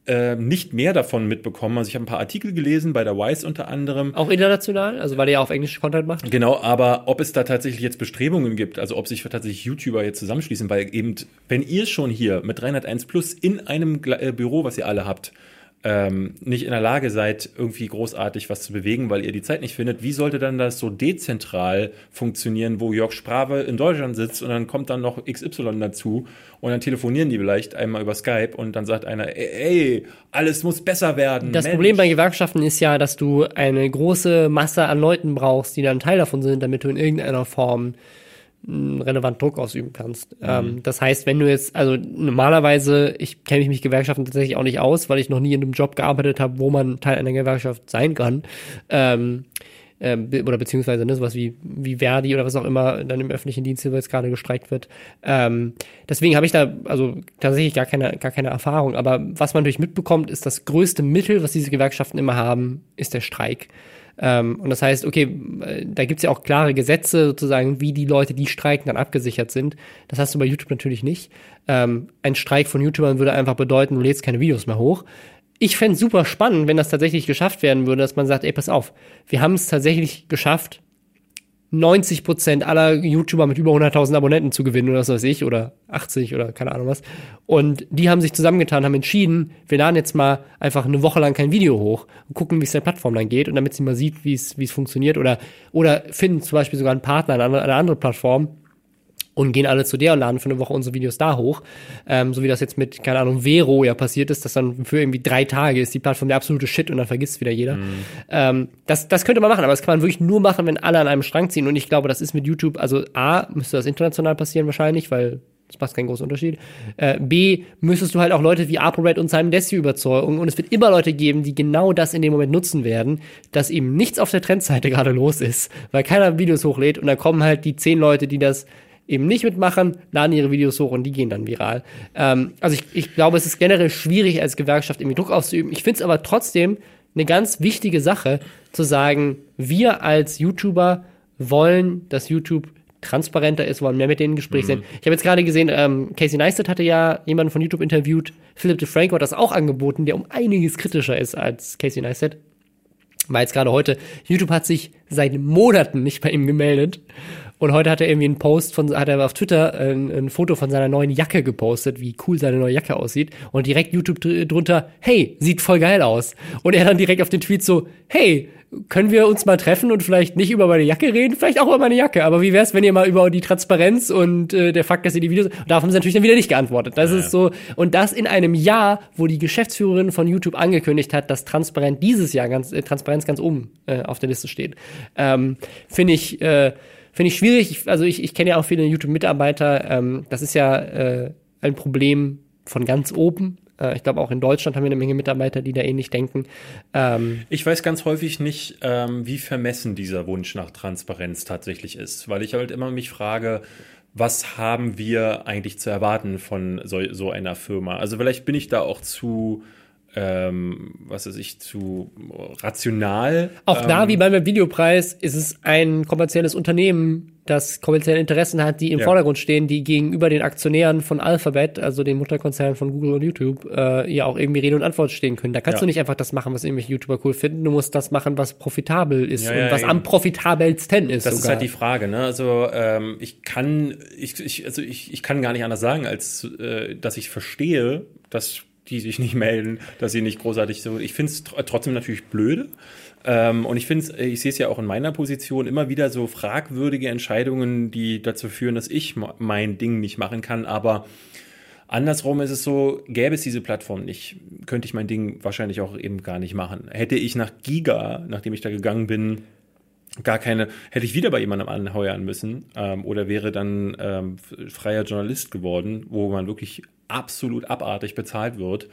äh, nicht mehr davon mitbekommen. Also ich habe ein paar Artikel gelesen, bei der Wise unter anderem. Auch international, also weil er ja auf Englisch Content macht? Genau, aber ob es da tatsächlich jetzt Bestrebungen gibt, also ob sich tatsächlich YouTuber jetzt zusammenschließen, weil eben, wenn ihr schon hier mit 301 Plus in einem äh, Büro, was ihr alle habt, ähm, nicht in der Lage seid, irgendwie großartig was zu bewegen, weil ihr die Zeit nicht findet, wie sollte dann das so dezentral funktionieren, wo Jörg Sprave in Deutschland sitzt und dann kommt dann noch XY dazu und dann telefonieren die vielleicht einmal über Skype und dann sagt einer, ey, alles muss besser werden. Das Mensch. Problem bei Gewerkschaften ist ja, dass du eine große Masse an Leuten brauchst, die dann Teil davon sind, damit du in irgendeiner Form relevant Druck ausüben kannst. Mhm. Ähm, das heißt, wenn du jetzt, also normalerweise, ich kenne mich mit Gewerkschaften tatsächlich auch nicht aus, weil ich noch nie in einem Job gearbeitet habe, wo man Teil einer Gewerkschaft sein kann. Ähm, äh, oder beziehungsweise ne, sowas wie, wie Verdi oder was auch immer dann im öffentlichen Dienst jetzt gerade gestreikt wird. Ähm, deswegen habe ich da also tatsächlich gar keine, gar keine Erfahrung. Aber was man natürlich mitbekommt, ist das größte Mittel, was diese Gewerkschaften immer haben, ist der Streik. Ähm, und das heißt, okay, äh, da gibt's ja auch klare Gesetze sozusagen, wie die Leute, die streiken, dann abgesichert sind. Das hast du bei YouTube natürlich nicht. Ähm, ein Streik von YouTubern würde einfach bedeuten, du lädst keine Videos mehr hoch. Ich fände super spannend, wenn das tatsächlich geschafft werden würde, dass man sagt, ey, pass auf, wir haben es tatsächlich geschafft, 90 Prozent aller YouTuber mit über 100.000 Abonnenten zu gewinnen oder was weiß ich oder 80 oder keine Ahnung was. Und die haben sich zusammengetan, haben entschieden, wir laden jetzt mal einfach eine Woche lang kein Video hoch und gucken, wie es der Plattform dann geht und damit sie mal sieht, wie es wie es funktioniert oder oder finden zum Beispiel sogar einen Partner, andere, eine andere Plattform und gehen alle zu der und laden für eine Woche unsere Videos da hoch. Ähm, so wie das jetzt mit, keine Ahnung, Vero ja passiert ist, dass dann für irgendwie drei Tage ist die Plattform der absolute Shit und dann vergisst wieder jeder. Mhm. Ähm, das, das könnte man machen, aber das kann man wirklich nur machen, wenn alle an einem Strang ziehen. Und ich glaube, das ist mit YouTube, also A, müsste das international passieren wahrscheinlich, weil das macht keinen großen Unterschied. Äh, B, müsstest du halt auch Leute wie ApoRed und Simon Desio überzeugen. Und es wird immer Leute geben, die genau das in dem Moment nutzen werden, dass eben nichts auf der Trendseite gerade los ist, weil keiner Videos hochlädt und dann kommen halt die zehn Leute, die das eben nicht mitmachen, laden ihre Videos hoch und die gehen dann viral. Ähm, also ich, ich glaube, es ist generell schwierig, als Gewerkschaft irgendwie Druck auszuüben. Ich finde es aber trotzdem eine ganz wichtige Sache, zu sagen, wir als YouTuber wollen, dass YouTube transparenter ist, wollen mehr mit denen im Gespräch mhm. sind. Ich habe jetzt gerade gesehen, ähm, Casey Neistat hatte ja jemanden von YouTube interviewt, Philip DeFranco hat das auch angeboten, der um einiges kritischer ist als Casey Neistat. Weil jetzt gerade heute, YouTube hat sich seit Monaten nicht bei ihm gemeldet und heute hat er irgendwie einen Post von, hat er auf Twitter ein, ein, Foto von seiner neuen Jacke gepostet, wie cool seine neue Jacke aussieht. Und direkt YouTube drunter, hey, sieht voll geil aus. Und er dann direkt auf den Tweet so, hey, können wir uns mal treffen und vielleicht nicht über meine Jacke reden, vielleicht auch über meine Jacke, aber wie wär's, wenn ihr mal über die Transparenz und äh, der Fakt, dass ihr die Videos, und darauf haben sie natürlich dann wieder nicht geantwortet. Das ja. ist so, und das in einem Jahr, wo die Geschäftsführerin von YouTube angekündigt hat, dass Transparenz dieses Jahr ganz, äh, Transparenz ganz oben äh, auf der Liste steht, ähm, finde ich, äh, Finde ich schwierig. Ich, also ich, ich kenne ja auch viele YouTube-Mitarbeiter. Ähm, das ist ja äh, ein Problem von ganz oben. Äh, ich glaube, auch in Deutschland haben wir eine Menge Mitarbeiter, die da ähnlich denken. Ähm, ich weiß ganz häufig nicht, ähm, wie vermessen dieser Wunsch nach Transparenz tatsächlich ist, weil ich halt immer mich frage, was haben wir eigentlich zu erwarten von so, so einer Firma? Also vielleicht bin ich da auch zu ähm, was weiß ich, zu rational. Auch ähm, da, wie beim Videopreis, ist es ein kommerzielles Unternehmen, das kommerzielle Interessen hat, die im ja. Vordergrund stehen, die gegenüber den Aktionären von Alphabet, also den Mutterkonzernen von Google und YouTube, äh, ja auch irgendwie Rede und Antwort stehen können. Da kannst ja. du nicht einfach das machen, was irgendwelche YouTuber cool finden. Du musst das machen, was profitabel ist ja, und was eben. am profitabelsten ist. Das sogar. ist halt die Frage. Ne? Also ähm, ich kann, ich, ich, also ich, ich kann gar nicht anders sagen, als äh, dass ich verstehe, dass die sich nicht melden, dass sie nicht großartig so. Ich finde es trotzdem natürlich blöde. Ähm, und ich finde ich sehe es ja auch in meiner Position immer wieder so fragwürdige Entscheidungen, die dazu führen, dass ich mein Ding nicht machen kann. Aber andersrum ist es so, gäbe es diese Plattform nicht, könnte ich mein Ding wahrscheinlich auch eben gar nicht machen. Hätte ich nach Giga, nachdem ich da gegangen bin, gar keine, hätte ich wieder bei jemandem anheuern müssen ähm, oder wäre dann ähm, freier Journalist geworden, wo man wirklich absolut abartig bezahlt wird.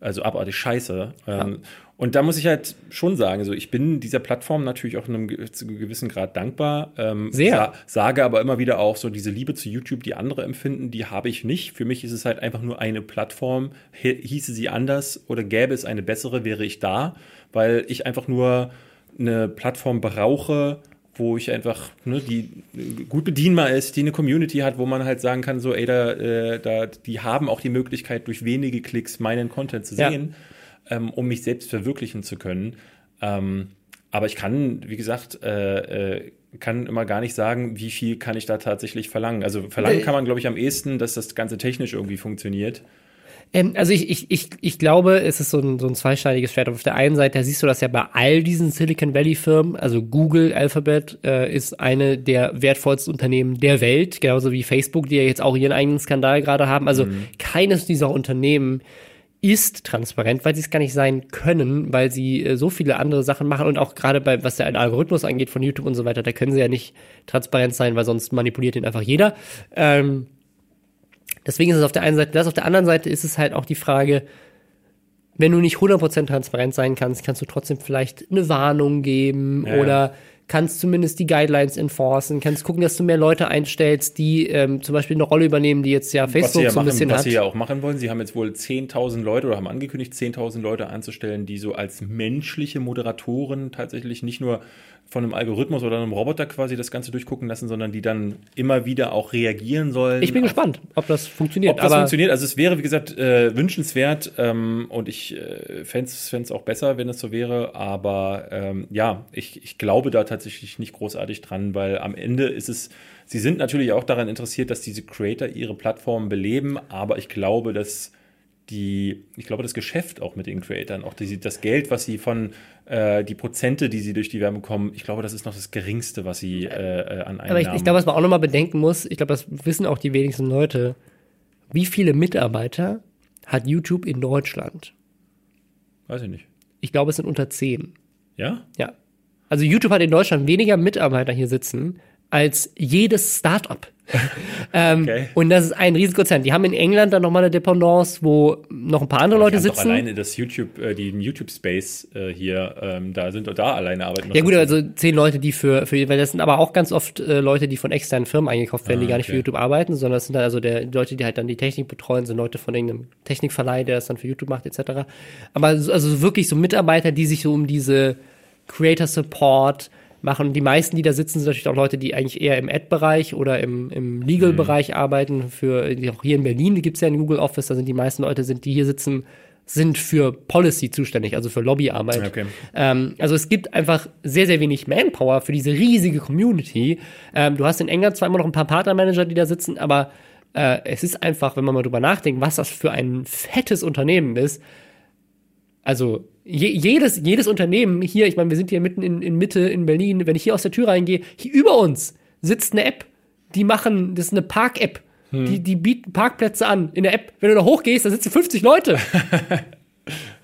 Also abartig scheiße. Ja. Ähm, und da muss ich halt schon sagen, so ich bin dieser Plattform natürlich auch in einem gewissen Grad dankbar. Ähm, Sehr. Sa sage aber immer wieder auch so, diese Liebe zu YouTube, die andere empfinden, die habe ich nicht. Für mich ist es halt einfach nur eine Plattform. Hieße sie anders oder gäbe es eine bessere, wäre ich da, weil ich einfach nur eine Plattform brauche, wo ich einfach, ne, die gut bedienbar ist, die eine Community hat, wo man halt sagen kann, so, ey, da, äh, da, die haben auch die Möglichkeit, durch wenige Klicks meinen Content zu sehen, ja. ähm, um mich selbst verwirklichen zu können. Ähm, aber ich kann, wie gesagt, äh, äh, kann immer gar nicht sagen, wie viel kann ich da tatsächlich verlangen. Also verlangen kann man, glaube ich, am ehesten, dass das Ganze technisch irgendwie funktioniert. Ähm, also ich, ich, ich, ich glaube, es ist so ein, so ein zweischneidiges Schwert. Auf der einen Seite siehst du das ja bei all diesen Silicon Valley Firmen, also Google, Alphabet äh, ist eine der wertvollsten Unternehmen der Welt, genauso wie Facebook, die ja jetzt auch ihren eigenen Skandal gerade haben. Also mhm. keines dieser Unternehmen ist transparent, weil sie es gar nicht sein können, weil sie äh, so viele andere Sachen machen und auch gerade bei, was der Algorithmus angeht von YouTube und so weiter, da können sie ja nicht transparent sein, weil sonst manipuliert ihn einfach jeder. Ähm, Deswegen ist es auf der einen Seite das, auf der anderen Seite ist es halt auch die Frage, wenn du nicht 100% transparent sein kannst, kannst du trotzdem vielleicht eine Warnung geben ja, oder kannst zumindest die Guidelines enforcen, kannst gucken, dass du mehr Leute einstellst, die ähm, zum Beispiel eine Rolle übernehmen, die jetzt ja was Facebook ja so ein machen, bisschen was hat. sie ja auch machen wollen. Sie haben jetzt wohl 10.000 Leute oder haben angekündigt, 10.000 Leute einzustellen, die so als menschliche Moderatoren tatsächlich nicht nur von einem Algorithmus oder einem Roboter quasi das Ganze durchgucken lassen, sondern die dann immer wieder auch reagieren sollen. ich bin auf gespannt, ob das funktioniert. Ob das aber funktioniert, also es wäre, wie gesagt, äh, wünschenswert ähm, und ich äh, fände es auch besser, wenn es so wäre, aber ähm, ja, ich, ich glaube da tatsächlich nicht großartig dran, weil am Ende ist es, sie sind natürlich auch daran interessiert, dass diese Creator ihre Plattformen beleben, aber ich glaube, dass die, ich glaube, das Geschäft auch mit den Creatoren, auch die, das Geld, was sie von, äh, die Prozente, die sie durch die Werbung bekommen, ich glaube, das ist noch das Geringste, was sie äh, äh, an Einnahmen Aber ich, ich glaube, was man auch nochmal bedenken muss, ich glaube, das wissen auch die wenigsten Leute, wie viele Mitarbeiter hat YouTube in Deutschland? Weiß ich nicht. Ich glaube, es sind unter zehn. Ja? Ja. Also YouTube hat in Deutschland weniger Mitarbeiter hier sitzen als jedes Startup. [laughs] ähm, Okay. Und das ist ein Riesenkonzern. Die haben in England dann nochmal eine Dependance, wo noch ein paar andere Leute Die haben doch sitzen. alleine das YouTube, äh, die YouTube Space äh, hier, ähm, da sind da alleine arbeiten. Ja gut, also zehn Leute, die für, für weil das sind aber auch ganz oft äh, Leute, die von externen Firmen eingekauft werden, die Ah, gar nicht für okay. YouTube arbeiten, sondern das sind dann also der Leute, die halt dann die Technik betreuen, sind Leute von irgendeinem Technikverleih, der das dann für YouTube macht, etc. Aber so, also wirklich so Mitarbeiter, die sich so um diese Creator Support machen. Die meisten, die da sitzen, sind natürlich auch Leute, die eigentlich eher im Ad-Bereich oder im, im Legal-Bereich arbeiten. Für auch hier in Berlin gibt es ja ein Google Office, da sind die meisten Leute, sind, die hier sitzen, sind für Policy zuständig, also für Lobbyarbeit. Okay. Ähm, also es gibt einfach sehr, sehr wenig Manpower für diese riesige Community. Ähm, du hast in England zwar immer noch ein paar Partnermanager, die da sitzen, aber äh, es ist einfach, wenn man mal drüber nachdenkt, was das für ein fettes Unternehmen ist. Also je, jedes, jedes Unternehmen hier, ich meine, wir sind hier mitten in, in Mitte in Berlin, wenn ich hier aus der Tür reingehe, hier über uns sitzt eine App, die machen, das ist eine Park-App. Die, die bieten Parkplätze an in der App. Wenn du da hochgehst, da sitzen 50 Leute. [laughs]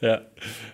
Ja.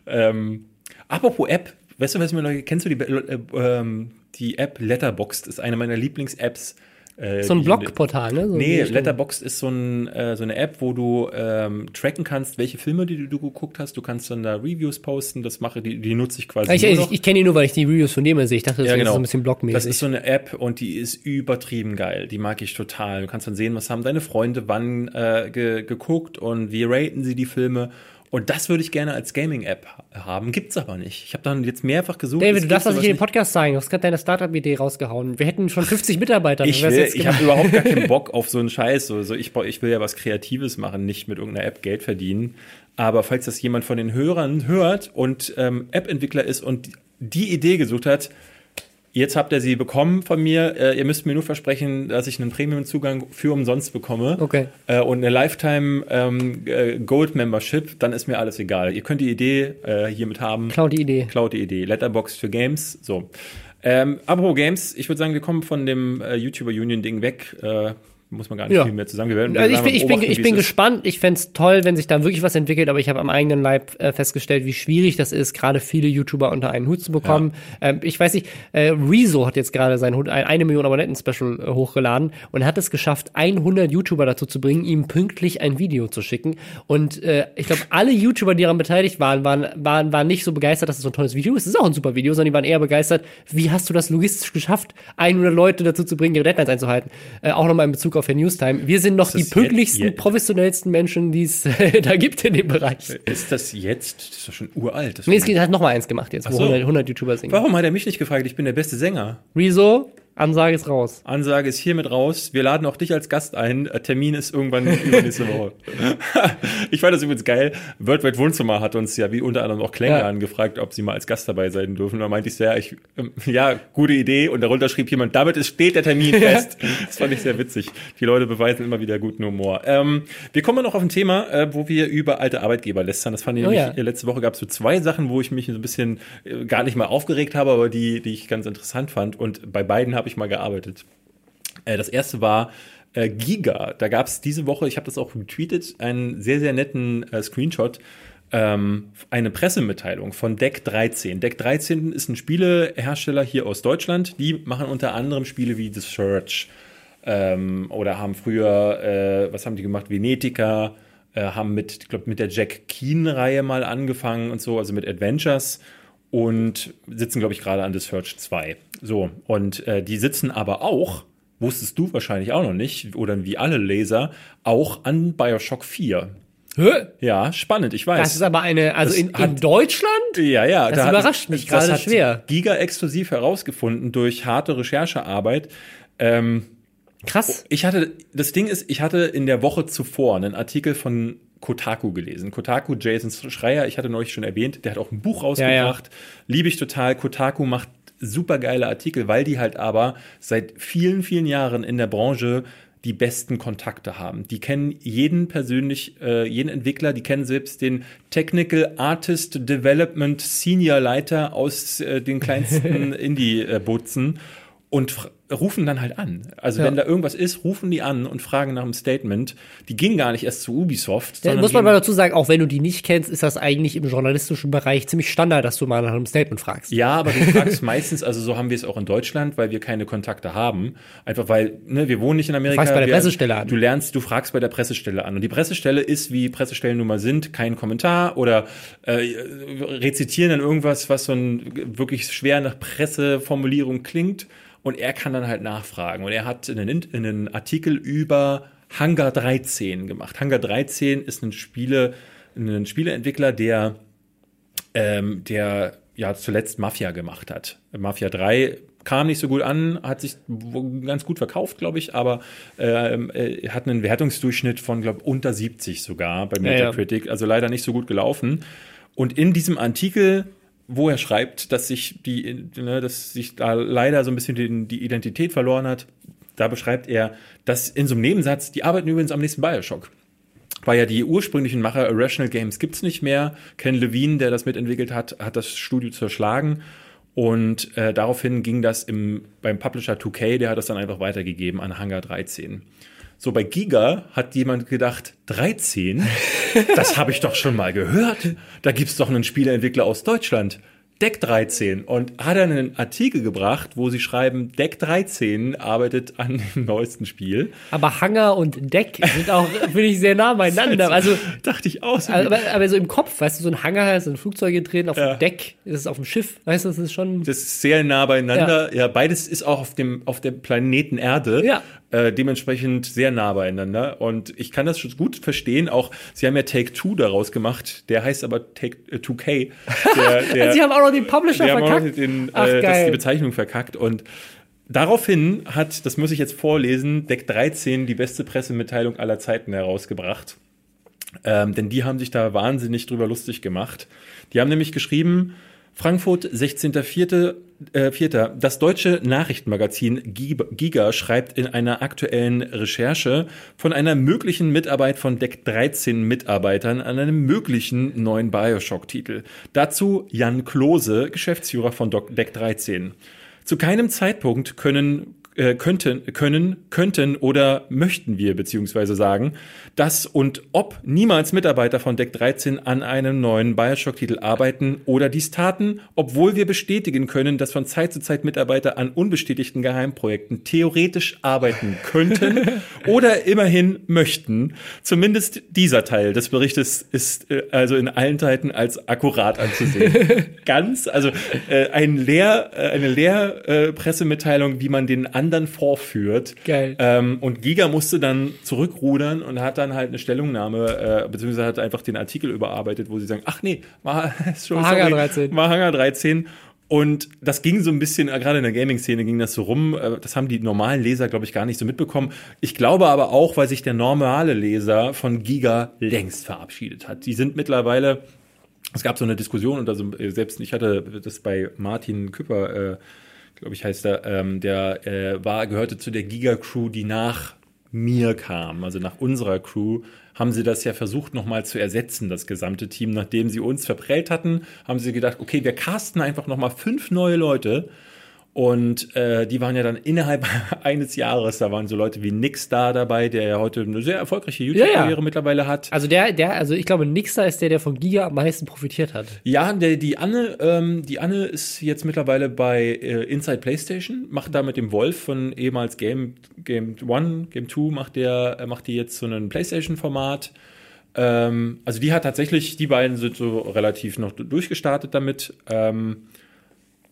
Ähm, apropos App, weißt du, was mir noch, kennst du die, äh, ähm, die App Letterboxd? Ist eine meiner Lieblings-Apps. Äh, So ein die- Blogportal, ne? So die Nee. Letterboxd ist so, ein, äh, so eine App, wo du ähm, tracken kannst, welche Filme die du geguckt hast. Du kannst dann da Reviews posten. Das mache die, die nutze ich quasi Ich, ich, ich kenne ihn nur, weil ich die Reviews von dem sehe. Ich dachte, das Ja, ist genau. so ein bisschen blogmäßig. Das ist so eine App und die ist übertrieben geil. Die mag ich total. Du kannst dann sehen, was haben deine Freunde wann äh, ge geguckt und wie raten sie die Filme. Und das würde ich gerne als Gaming-App ha- haben. Gibt's aber nicht. Ich habe dann jetzt mehrfach gesucht. David, du darfst das nicht in den Podcast sagen. Du hast gerade deine Startup-Idee rausgehauen. Wir hätten schon 50 [laughs] Mitarbeiter. Ich, will, ich habe überhaupt gar keinen Bock [laughs] auf so einen Scheiß. So, so ich, ich will ja was Kreatives machen, nicht mit irgendeiner App Geld verdienen. Aber falls das jemand von den Hörern hört und ähm, App-Entwickler ist und die Idee gesucht hat, jetzt habt ihr sie bekommen von mir. Äh, ihr müsst mir nur versprechen, dass ich einen Premium-Zugang für umsonst bekomme. Okay. Äh, und eine Lifetime ähm, äh, dann ist mir alles egal. Ihr könnt die Idee äh, hiermit haben. Klau die Idee. Klaut die Idee. Letterbox für Games. So. Ähm, apropos Games, ich würde sagen, wir kommen von dem äh, YouTuber Union-Ding weg. Muss man gar nicht Ja. viel mehr zusammen. Wir werden, wir Also ich ich bin, ich bin gespannt. Ich fänd's toll, wenn sich da wirklich was entwickelt, aber ich habe am eigenen Leib äh, festgestellt, wie schwierig das ist, gerade viele YouTuber unter einen Hut zu bekommen. Ähm, ich weiß nicht, äh, Rezo hat jetzt gerade sein eine Million Abonnenten-Special äh, hochgeladen und hat es geschafft, 100 YouTuber dazu zu bringen, ihm pünktlich ein Video zu schicken. Und äh, ich glaube, alle YouTuber, die daran beteiligt waren, waren, waren, waren nicht so begeistert, dass es so ein tolles Video ist. Es ist auch ein super Video, sondern die waren eher begeistert, wie hast du das logistisch geschafft, 100 Leute dazu zu bringen, ihre Deadlines einzuhalten. Äh, auch nochmal in Bezug auf Herr Newstime. Wir sind noch die pünktlichsten, jetzt- jetzt- professionellsten Menschen, die es [laughs] da gibt in dem Bereich. Ist das jetzt? Das ist doch schon uralt. Das Nee, es hat noch mal eins gemacht jetzt, wo so. 100, 100 YouTuber singen. Warum hat er mich nicht gefragt? Ich bin der beste Sänger. Rezo, Ansage ist raus. Ansage ist hiermit raus. Wir laden auch dich als Gast ein. Äh, Termin ist irgendwann [laughs] übernächste Woche. [laughs] ich fand das übrigens geil. Worldwide Wohnzimmer hat uns ja wie unter anderem auch Klänger Ja. angefragt, ob sie mal als Gast dabei sein dürfen. Da meinte ich sehr, ich, ähm, ja, gute Idee. Und darunter schrieb jemand, damit ist, steht der Termin [laughs] fest. Das fand ich sehr witzig. Die Leute beweisen immer wieder guten Humor. Ähm, wir kommen noch auf ein Thema, äh, wo wir über alte Arbeitgeber lästern. Das fand ich Oh nämlich, ja. äh, letzte Woche gab es so zwei Sachen, wo ich mich so ein bisschen äh, gar nicht mal aufgeregt habe, aber die, die ich ganz interessant fand. Und bei beiden habe ich mal gearbeitet. Äh, das erste war äh, Giga. Da gab es diese Woche, ich habe das auch retweetet, einen sehr, sehr netten äh, Screenshot. Ähm, eine Pressemitteilung von Deck 13. Deck 13 ist ein Spielehersteller hier aus Deutschland. Die machen unter anderem Spiele wie The Search ähm, oder haben früher, äh, was haben die gemacht? Venetica, äh, haben mit, ich glaube, mit der Jack Keen-Reihe mal angefangen und so, also mit Adventures. Und sitzen, glaube ich, gerade an The Search 2. So, und äh, die sitzen aber auch, wusstest du wahrscheinlich auch noch nicht, oder wie alle Leser, auch an Bioshock 4. Hä? Ja, spannend, ich weiß. Das ist aber eine, also Das in, in hat- Deutschland? Ja, ja. Das da hat- überrascht mich das gerade hat schwer. Giga exklusiv herausgefunden durch harte Recherchearbeit. Ähm, Krass. ich hatte, das Ding ist, ich hatte in der Woche zuvor einen Artikel von Kotaku gelesen. Kotaku, Jason Schreier, ich hatte neulich schon erwähnt, der hat auch ein Buch rausgebracht. Liebe ich total. Kotaku macht super geile Artikel, weil die halt aber seit vielen, vielen Jahren in der Branche die besten Kontakte haben. Die kennen jeden persönlich, äh, jeden Entwickler, die kennen selbst den Technical Artist Development Senior Leiter aus äh, den kleinsten [laughs] Indie-Butzen und rufen dann halt an. Also Ja. wenn da irgendwas ist, rufen die an und fragen nach einem Statement. Die gingen gar nicht erst zu Ubisoft, Ja, muss man mal dazu sagen, auch wenn du die nicht kennst, ist das eigentlich im journalistischen Bereich ziemlich Standard, dass du mal nach einem Statement fragst. Ja, aber du [laughs] fragst meistens, also so haben wir es auch in Deutschland, weil wir keine Kontakte haben. Einfach weil, ne, wir wohnen nicht in Amerika. fragst bei der wir, Pressestelle an. Du lernst, du fragst bei der Pressestelle an. Und die Pressestelle ist, wie Pressestellen nun mal sind, kein Kommentar oder äh, rezitieren dann irgendwas, was so ein wirklich schwer nach Presseformulierung klingt. Und er kann dann halt nachfragen. Und er hat einen, einen Artikel über Hangar 13 gemacht. Hangar 13 ist ein Spiele, ein Spieleentwickler, der ähm, der ja zuletzt Mafia gemacht hat. Mafia 3 kam nicht so gut an, hat sich ganz gut verkauft, glaube ich, aber ähm, äh, hat einen Wertungsdurchschnitt von, glaube unter 70 sogar bei Ja, ja. Metacritic, also leider nicht so gut gelaufen. Und in diesem Artikel, wo er schreibt, dass sich die, ne, dass sich da leider so ein bisschen die, die Identität verloren hat, da beschreibt er, dass in so einem Nebensatz, die arbeiten übrigens am nächsten Bioshock weil ja die ursprünglichen Macher Irrational Games gibt's nicht mehr. Ken Levine, der das mitentwickelt hat, hat das Studio zerschlagen. Und äh, daraufhin ging das im, beim Publisher 2K, der hat das dann einfach weitergegeben an Hangar 13. So, bei Giga hat jemand gedacht, 13? Das habe ich doch schon mal gehört. Da gibt's doch einen Spieleentwickler aus Deutschland. Deck 13 und hat dann einen Artikel gebracht, wo sie schreiben, Deck 13 arbeitet an dem neuesten Spiel. Aber Hangar und Deck sind auch, finde ich, sehr nah beieinander. Also, dachte ich auch. so aber, aber so im Kopf, weißt du, so ein Hangar ist ein Flugzeug drin, auf Ja. dem Deck ist es auf dem Schiff, weißt du, das ist schon. Das ist sehr nah beieinander. Ja, beides ist auch auf dem, auf dem Planeten Erde. Ja. Äh, dementsprechend sehr nah beieinander. Und ich kann das schon gut verstehen. Auch, sie haben ja Take Two daraus gemacht. Der heißt aber Take äh, 2K. Der, der, [laughs] Sie haben auch noch den Publisher wir haben auch verkackt. den, Ach, äh, das, die Bezeichnung verkackt. Und daraufhin hat, das muss ich jetzt vorlesen, Deck 13 die beste Pressemitteilung aller Zeiten herausgebracht. Ähm, denn die haben sich da wahnsinnig drüber lustig gemacht. Die haben nämlich geschrieben, Frankfurt, 16.04. Äh, Vierter. Das deutsche Nachrichtenmagazin Giga schreibt in einer aktuellen Recherche von einer möglichen Mitarbeit von Deck 13 Mitarbeitern an einem möglichen neuen Bioshock-Titel. Dazu Jan Klose, Geschäftsführer von Deck 13. Zu keinem Zeitpunkt können äh, könnten, können, könnten oder möchten wir beziehungsweise sagen, dass und ob niemals Mitarbeiter von Deck 13 an einem neuen Bioshock-Titel arbeiten oder dies taten, obwohl wir bestätigen können, dass von Zeit zu Zeit Mitarbeiter an unbestätigten Geheimprojekten theoretisch arbeiten könnten [laughs] oder immerhin möchten. Zumindest dieser Teil des Berichtes ist äh, also in allen Zeiten als akkurat anzusehen. [laughs] Ganz, also äh, ein Lehr, äh, eine Lehrpressemitteilung, Pressemitteilung, wie man den anderen vorführt. Geil. Ähm, und Giga musste dann zurückrudern und hat dann halt eine Stellungnahme, äh, beziehungsweise hat einfach den Artikel überarbeitet, wo sie sagen, ach nee, war schon War Hangar 13. War Hangar 13. Und das ging so ein bisschen, äh, gerade in der Gaming-Szene ging das so rum. äh, Das haben die normalen Leser, glaube ich, gar nicht so mitbekommen. Ich glaube aber auch, weil sich der normale Leser von Giga längst verabschiedet hat. Die sind mittlerweile, es gab so eine Diskussion und also äh, selbst ich hatte das bei Martin Küpper, äh, glaube ich, heißt er, ähm, der äh, war, gehörte zu der Giga-Crew, die nach mir kam, also nach unserer Crew, haben sie das ja versucht nochmal zu ersetzen, das gesamte Team. Nachdem sie uns verprellt hatten, haben sie gedacht, okay, wir casten einfach nochmal fünf neue Leute. Und äh, die waren ja dann innerhalb [laughs] eines Jahres, da waren so Leute wie Nix da dabei, der ja heute eine sehr erfolgreiche YouTube-Karriere ja. mittlerweile hat. Also der, der, also ich glaube, Nixer ist der, der von Giga am meisten profitiert hat. Ja, der, die Anne, ähm, die Anne ist jetzt mittlerweile bei äh, Inside PlayStation, macht da mit dem Wolf von ehemals Game Game One, Game Two macht der, äh, macht die jetzt so ein PlayStation-Format. Ähm, also die hat tatsächlich, die beiden sind so relativ noch durchgestartet damit. Ähm,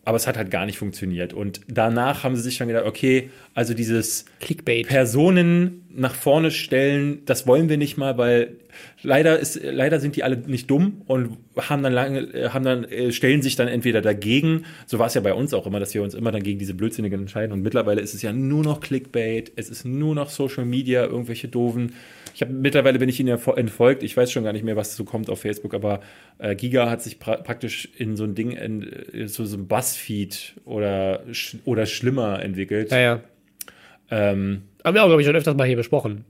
aber es hat halt gar nicht funktioniert. Und danach haben sie sich dann gedacht, okay, also dieses Clickbait. Personen nach vorne stellen, das wollen wir nicht mal, weil leider ist, leider sind die alle nicht dumm und haben dann lange, äh, haben dann, äh, stellen sich dann entweder dagegen. So war es ja bei uns auch immer, dass wir uns immer dann gegen diese Blödsinnigen entscheiden. Und mittlerweile ist es ja nur noch Clickbait, es ist nur noch Social Media, irgendwelche doofen ich habe mittlerweile bin ich ihnen entfolgt. Ich weiß schon gar nicht mehr, was so kommt auf Facebook, aber äh, Giga hat sich pra praktisch in so ein Ding, in, in so, so ein Buzzfeed oder, sch oder schlimmer entwickelt. Ja, ja. Ähm, haben wir auch, glaube ich, schon öfters mal hier besprochen.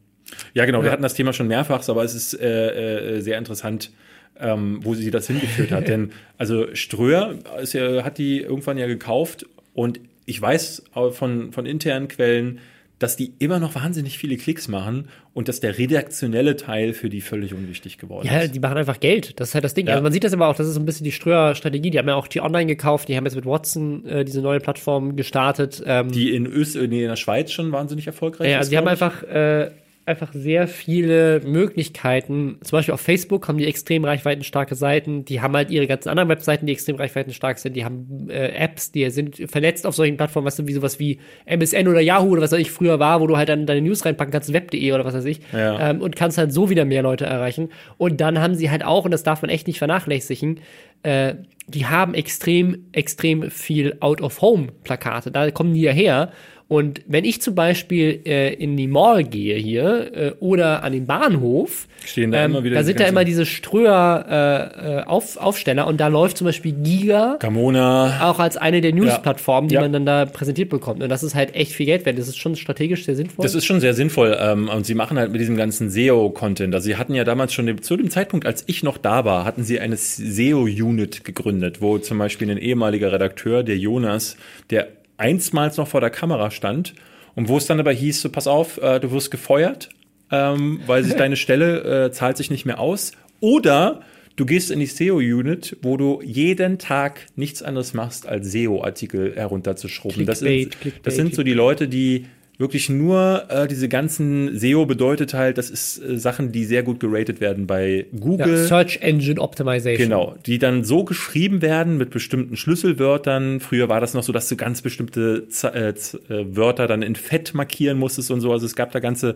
Ja, genau. Ja. Wir hatten das Thema schon mehrfach, aber es ist äh, äh, sehr interessant, ähm, wo sie das hingeführt hat. [laughs] Denn also Ströer ja, hat die irgendwann ja gekauft und ich weiß von, von internen Quellen, dass die immer noch wahnsinnig viele Klicks machen und dass der redaktionelle Teil für die völlig unwichtig geworden ja, ist. Ja, die machen einfach Geld. Das ist halt das Ding. Ja. Also man sieht das immer auch, das ist so ein bisschen die Ströer-Strategie. Die haben ja auch die online gekauft, die haben jetzt mit Watson äh, diese neue Plattform gestartet. Ähm, die in, Öst nee, in der Schweiz schon wahnsinnig erfolgreich ja, also die haben einfach äh, einfach sehr viele Möglichkeiten. Zum Beispiel auf Facebook haben die extrem reichweitenstarke Seiten. Die haben halt ihre ganzen anderen Webseiten, die extrem reichweitenstark sind. Die haben äh, Apps, die sind vernetzt auf solchen Plattformen, weißt du, wie sowas wie MSN oder Yahoo oder was weiß ich früher war, wo du halt dann deine News reinpacken kannst, web.de oder was weiß ich. Ja. Ähm, und kannst halt so wieder mehr Leute erreichen. Und dann haben sie halt auch, und das darf man echt nicht vernachlässigen, äh, die haben extrem, extrem viel Out-of-Home-Plakate. Da kommen die ja her. Und wenn ich zum Beispiel äh, in die Mall gehe hier äh, oder an den Bahnhof, Stehen da, ähm, immer wieder da sind da immer diese Ströer äh, äh, auf, Aufsteller und da läuft zum Beispiel Giga Camona auch als eine der News-Plattformen, die ja. man dann da präsentiert bekommt. Und das ist halt echt viel Geld wert. Das ist schon strategisch sehr sinnvoll. Das ist schon sehr sinnvoll. Ähm, und sie machen halt mit diesem ganzen SEO-Content. Also sie hatten ja damals schon zu dem Zeitpunkt, als ich noch da war, hatten sie eine SEO-Unit gegründet, wo zum Beispiel ein ehemaliger Redakteur, der Jonas, der einstmals noch vor der Kamera stand und wo es dann aber hieß, so pass auf, äh, du wirst gefeuert, ähm, weil sich [laughs] deine Stelle äh, zahlt sich nicht mehr aus. Oder du gehst in die SEO-Unit, wo du jeden Tag nichts anderes machst, als SEO-Artikel herunterzuschrubben. Das sind, das sind so die Leute, die wirklich nur äh, diese ganzen SEO bedeutet halt, das ist äh, Sachen, die sehr gut geratet werden bei Google. Ja, Search Engine Optimization. Genau, die dann so geschrieben werden mit bestimmten Schlüsselwörtern. Früher war das noch so, dass du ganz bestimmte Z äh, Z äh, Wörter dann in Fett markieren musstest und so. Also es gab da ganze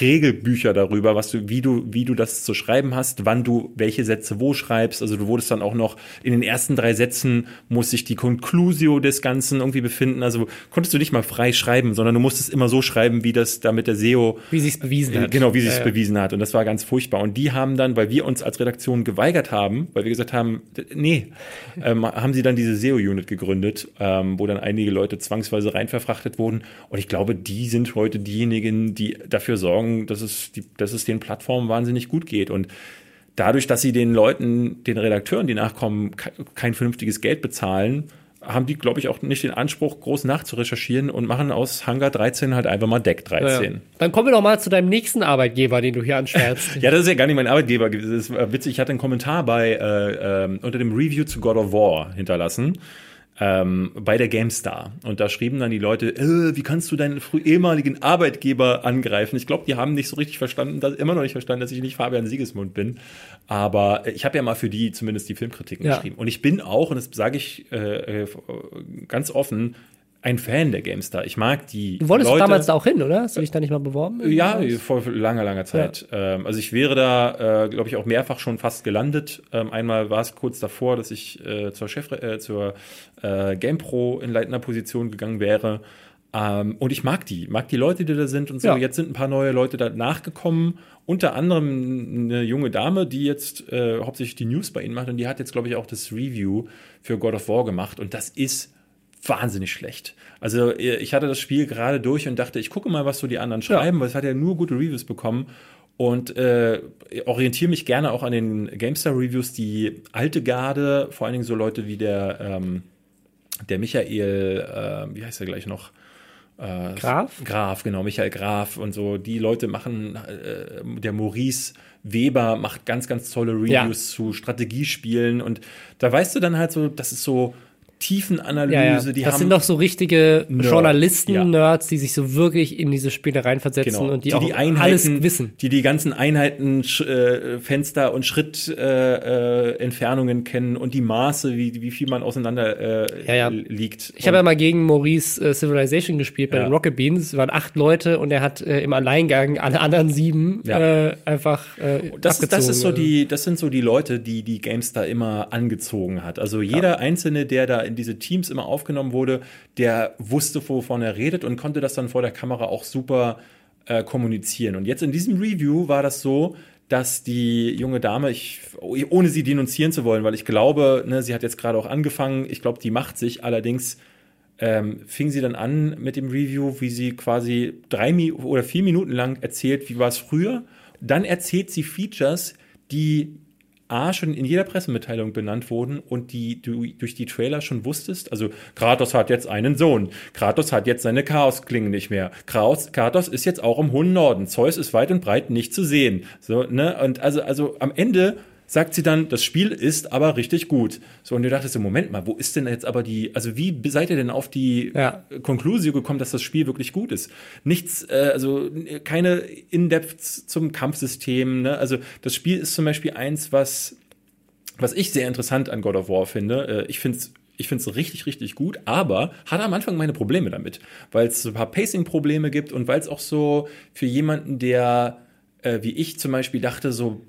Regelbücher darüber, was du, wie du, wie du das zu schreiben hast, wann du welche Sätze wo schreibst. Also du wurdest dann auch noch in den ersten drei Sätzen muss sich die Conclusio des Ganzen irgendwie befinden. Also konntest du nicht mal frei schreiben, sondern du musstest immer so schreiben, wie das da mit der SEO. Wie sie es bewiesen hat. Genau, wie sie es ja, bewiesen hat. Und das war ganz furchtbar. Und die haben dann, weil wir uns als Redaktion geweigert haben, weil wir gesagt haben, nee, [laughs] ähm, haben sie dann diese SEO-Unit gegründet, ähm, wo dann einige Leute zwangsweise rein verfrachtet wurden. Und ich glaube, die sind heute diejenigen, die dafür sorgen, dass es, die, dass es den Plattformen wahnsinnig gut geht. Und dadurch, dass sie den Leuten, den Redakteuren, die nachkommen, kein vernünftiges Geld bezahlen, haben die, glaube ich, auch nicht den Anspruch, groß nachzurecherchieren und machen aus Hangar 13 halt einfach mal Deck 13. Ja. Dann kommen wir doch mal zu deinem nächsten Arbeitgeber, den du hier anschwärzt. [laughs] ja, das ist ja gar nicht mein Arbeitgeber. Das ist witzig, ich hatte einen Kommentar bei äh, äh, unter dem Review zu God of War hinterlassen ähm, bei der GameStar. Und da schrieben dann die Leute, äh, wie kannst du deinen ehemaligen Arbeitgeber angreifen? Ich glaube, die haben nicht so richtig verstanden, dass, immer noch nicht verstanden, dass ich nicht Fabian Siegesmund bin. Aber ich habe ja mal für die zumindest die Filmkritiken ja. geschrieben. Und ich bin auch, und das sage ich äh, äh ganz offen, ein Fan der GameStar. Ich mag die. Du wolltest Leute, damals da auch hin, oder? Hast du dich da nicht mal beworben? Ja, vor langer, langer Zeit. Ja. Ähm, also ich wäre da, äh, glaube ich, auch mehrfach schon fast gelandet. Ähm, einmal war es kurz davor, dass ich äh, zur Chef, äh, zur äh, GamePro in leitender Position gegangen wäre. Ähm, und ich mag die, mag die Leute, die da sind und so. Ja. Jetzt sind ein paar neue Leute da nachgekommen. Unter anderem eine junge Dame, die jetzt äh, hauptsächlich die News bei ihnen macht und die hat jetzt, glaube ich, auch das Review für God of War gemacht. Und das ist wahnsinnig schlecht. Also äh, ich hatte das Spiel gerade durch und dachte, ich gucke mal, was so die anderen schreiben, ja. weil es hat ja nur gute Reviews bekommen und äh, orientiere mich gerne auch an den GameStar-Reviews, die alte Garde, vor allen Dingen so Leute wie der, ähm, der Michael, äh, wie heißt er gleich noch? Äh, Graf? Graf, genau, Michael Graf und so. Die Leute machen, äh, der Maurice Weber macht ganz, ganz tolle Reviews ja. zu Strategiespielen und da weißt du dann halt so, das ist so, Tiefenanalyse. Ja, ja. Die das haben, sind doch so richtige Nerd, Journalisten, ja. Nerds, die sich so wirklich in diese Spiele reinversetzen genau, und die, die auch die alles Einheiten, wissen. die die ganzen Einheiten, äh, Fenster und Schrittentfernungen äh, Entfernungen kennen und die Maße, wie, wie viel man auseinander äh, liegt. Ich habe ja mal gegen Maurice äh, Civilization gespielt bei den Rocket Beans. Es waren acht Leute und er hat äh, im Alleingang alle anderen sieben äh, einfach äh, Das, ist, das ist so abgezogen. die, das sind so die Leute, die die GameStar immer angezogen hat. Also jeder Einzelne, der da in diese Teams immer aufgenommen wurde, der wusste, wovon er redet und konnte das dann vor der Kamera auch super äh, kommunizieren. Und jetzt in diesem Review war das so, dass die junge Dame, ich, ohne sie denunzieren zu wollen, weil ich glaube, ne, sie hat jetzt gerade auch angefangen, ich glaube, die macht sich allerdings ähm, fing sie dann an mit dem Review, wie sie quasi drei Mi oder vier Minuten lang erzählt, wie war es früher. Dann erzählt sie Features, die A schon in jeder Pressemitteilung benannt wurden und die du durch die Trailer schon wusstest. Also Kratos hat jetzt einen Sohn. Kratos hat jetzt seine Chaosklingen nicht mehr. Kratos, Kratos ist jetzt auch im hohen Norden. Zeus ist weit und breit nicht zu sehen. So, ne? Und also, also am Ende sagt sie dann, das Spiel ist aber richtig gut. So, und du dachtest Moment mal, wo ist denn jetzt aber die, also wie seid ihr denn auf die Ja. Konklusion gekommen, dass das Spiel wirklich gut ist? Nichts, äh, also keine In-Depths zum Kampfsystem, ne? Also das Spiel ist zum Beispiel eins, was, was ich sehr interessant an God of War finde. Äh, ich finde es ich finde es richtig, richtig gut, aber hatte am Anfang meine Probleme damit, weil es so ein paar Pacing-Probleme gibt und weil es auch so für jemanden, der äh, wie ich zum Beispiel dachte, so,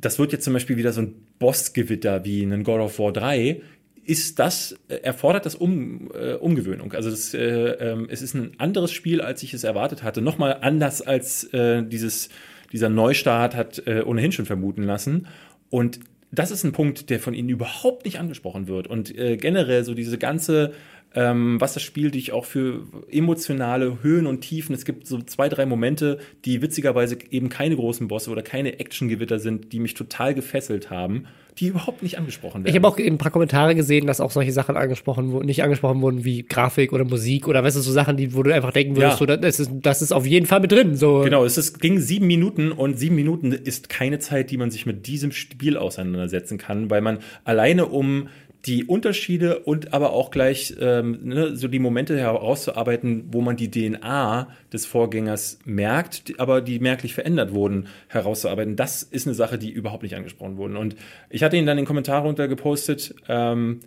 das wird jetzt zum Beispiel wieder so ein Bossgewitter wie in God of War 3, ist das, äh, erfordert das um, äh, Umgewöhnung. Also das, äh, ähm, es ist ein anderes Spiel, als ich es erwartet hatte. Nochmal anders als äh, dieses, dieser Neustart hat äh, ohnehin schon vermuten lassen. Und das ist ein Punkt, der von Ihnen überhaupt nicht angesprochen wird. Und äh, generell so diese ganze, ähm, was das Spiel dich auch für emotionale Höhen und Tiefen, es gibt so zwei, drei Momente, die witzigerweise eben keine großen Bosse oder keine Actiongewitter sind, die mich total gefesselt haben, die überhaupt nicht angesprochen werden. Ich habe auch in ein paar Kommentare gesehen, dass auch solche Sachen angesprochen wurden, nicht angesprochen wurden wie Grafik oder Musik oder weißt du, so Sachen, die, wo du einfach denken würdest, Ja. so, das, ist, das ist auf jeden Fall mit drin. So. Genau, es ist, ging sieben Minuten und sieben Minuten ist keine Zeit, die man sich mit diesem Spiel auseinandersetzen kann, weil man alleine um die Unterschiede und aber auch gleich ähm, ne, so die Momente herauszuarbeiten, wo man die DNA des Vorgängers merkt, aber die merklich verändert wurden, herauszuarbeiten. Das ist eine Sache, die überhaupt nicht angesprochen wurden. Und ich hatte ihn dann in den Kommentar runtergepostet, ähm,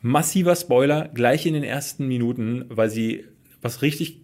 massiver Spoiler gleich in den ersten Minuten, weil sie was richtig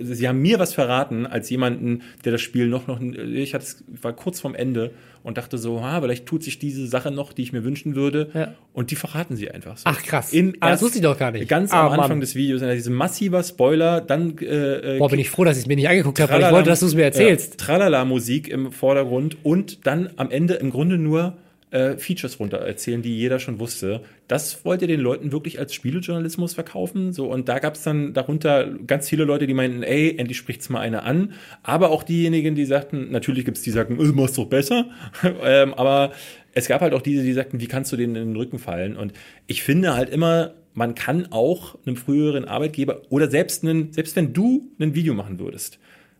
Sie haben mir was verraten als jemanden, der das Spiel noch noch ich hatte es war kurz vorm Ende und dachte so, ha, vielleicht tut sich diese Sache noch, die ich mir wünschen würde Ja. und die verraten sie einfach so. Ach, krass. In Ah, das wusste ich doch gar nicht. Ganz Ah, am Anfang Mann. des Videos, diese massiver Spoiler, dann äh, äh, Boah, bin ich froh, dass ich es mir nicht angeguckt habe, weil ich wollte, dass du es mir erzählst. Ja, Tralala-Musik im Vordergrund und dann am Ende im Grunde nur äh, Features runter erzählen, die jeder schon wusste. Das wollt ihr den Leuten wirklich als Spielejournalismus verkaufen? So, und da gab es dann darunter ganz viele Leute, die meinten, ey, endlich spricht's mal einer an. Aber auch diejenigen, die sagten, natürlich gibt's die, die sagten, äh, mach's doch besser. [laughs] ähm, aber es gab halt auch diese, die sagten, wie kannst du denen in den Rücken fallen? Und ich finde halt immer, man kann auch einem früheren Arbeitgeber oder selbst, einen, selbst wenn du ein Video machen würdest,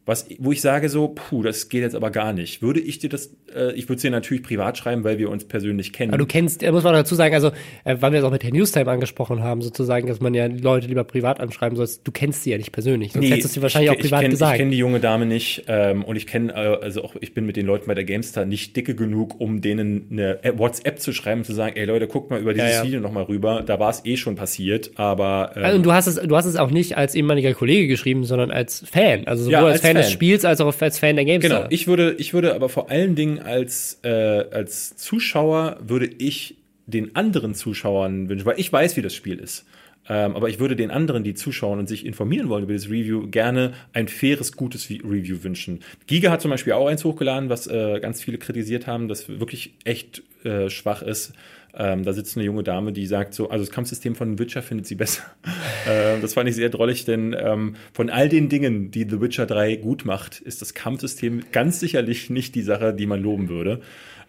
was, wo ich sage so, puh, das geht jetzt aber gar nicht. Würde ich dir das, äh, ich würde es dir natürlich privat schreiben, weil wir uns persönlich kennen. Aber du kennst, muss man dazu sagen, also, äh, weil wir das auch mit der Newstime angesprochen haben, sozusagen, dass man ja Leute lieber privat anschreiben soll, du kennst sie ja nicht persönlich. Sonst hättest du sie wahrscheinlich ich, auch privat ich kenn, gesagt. Ich kenne die junge Dame nicht ähm, und ich kenne, äh, also auch ich bin mit den Leuten bei der GameStar nicht dicke genug, um denen eine äh, WhatsApp zu schreiben und zu sagen, ey Leute, guckt mal über dieses ja. Video nochmal rüber. Da war es eh schon passiert, aber ähm, Also, und du hast es, du hast es auch nicht als ehemaliger Kollege geschrieben, sondern als Fan. Also sowohl Ja, als, als Fan, des. Spiels als auch als Fan der GameStar. Genau, ich würde, ich würde aber vor allen Dingen als, äh, als Zuschauer würde ich den anderen Zuschauern wünschen, weil ich weiß, wie das Spiel ist. Ähm, aber ich würde den anderen, die zuschauen und sich informieren wollen über das Review, gerne ein faires, gutes Vi- Review wünschen. Giga hat zum Beispiel auch eins hochgeladen, was äh, ganz viele kritisiert haben, das wirklich echt äh, schwach ist. Ähm, da sitzt eine junge Dame, die sagt so, also das Kampfsystem von Witcher findet sie besser. [laughs] äh, das fand ich sehr drollig, denn ähm, von all den Dingen, die The Witcher 3 gut macht, ist das Kampfsystem ganz sicherlich nicht die Sache, die man loben würde.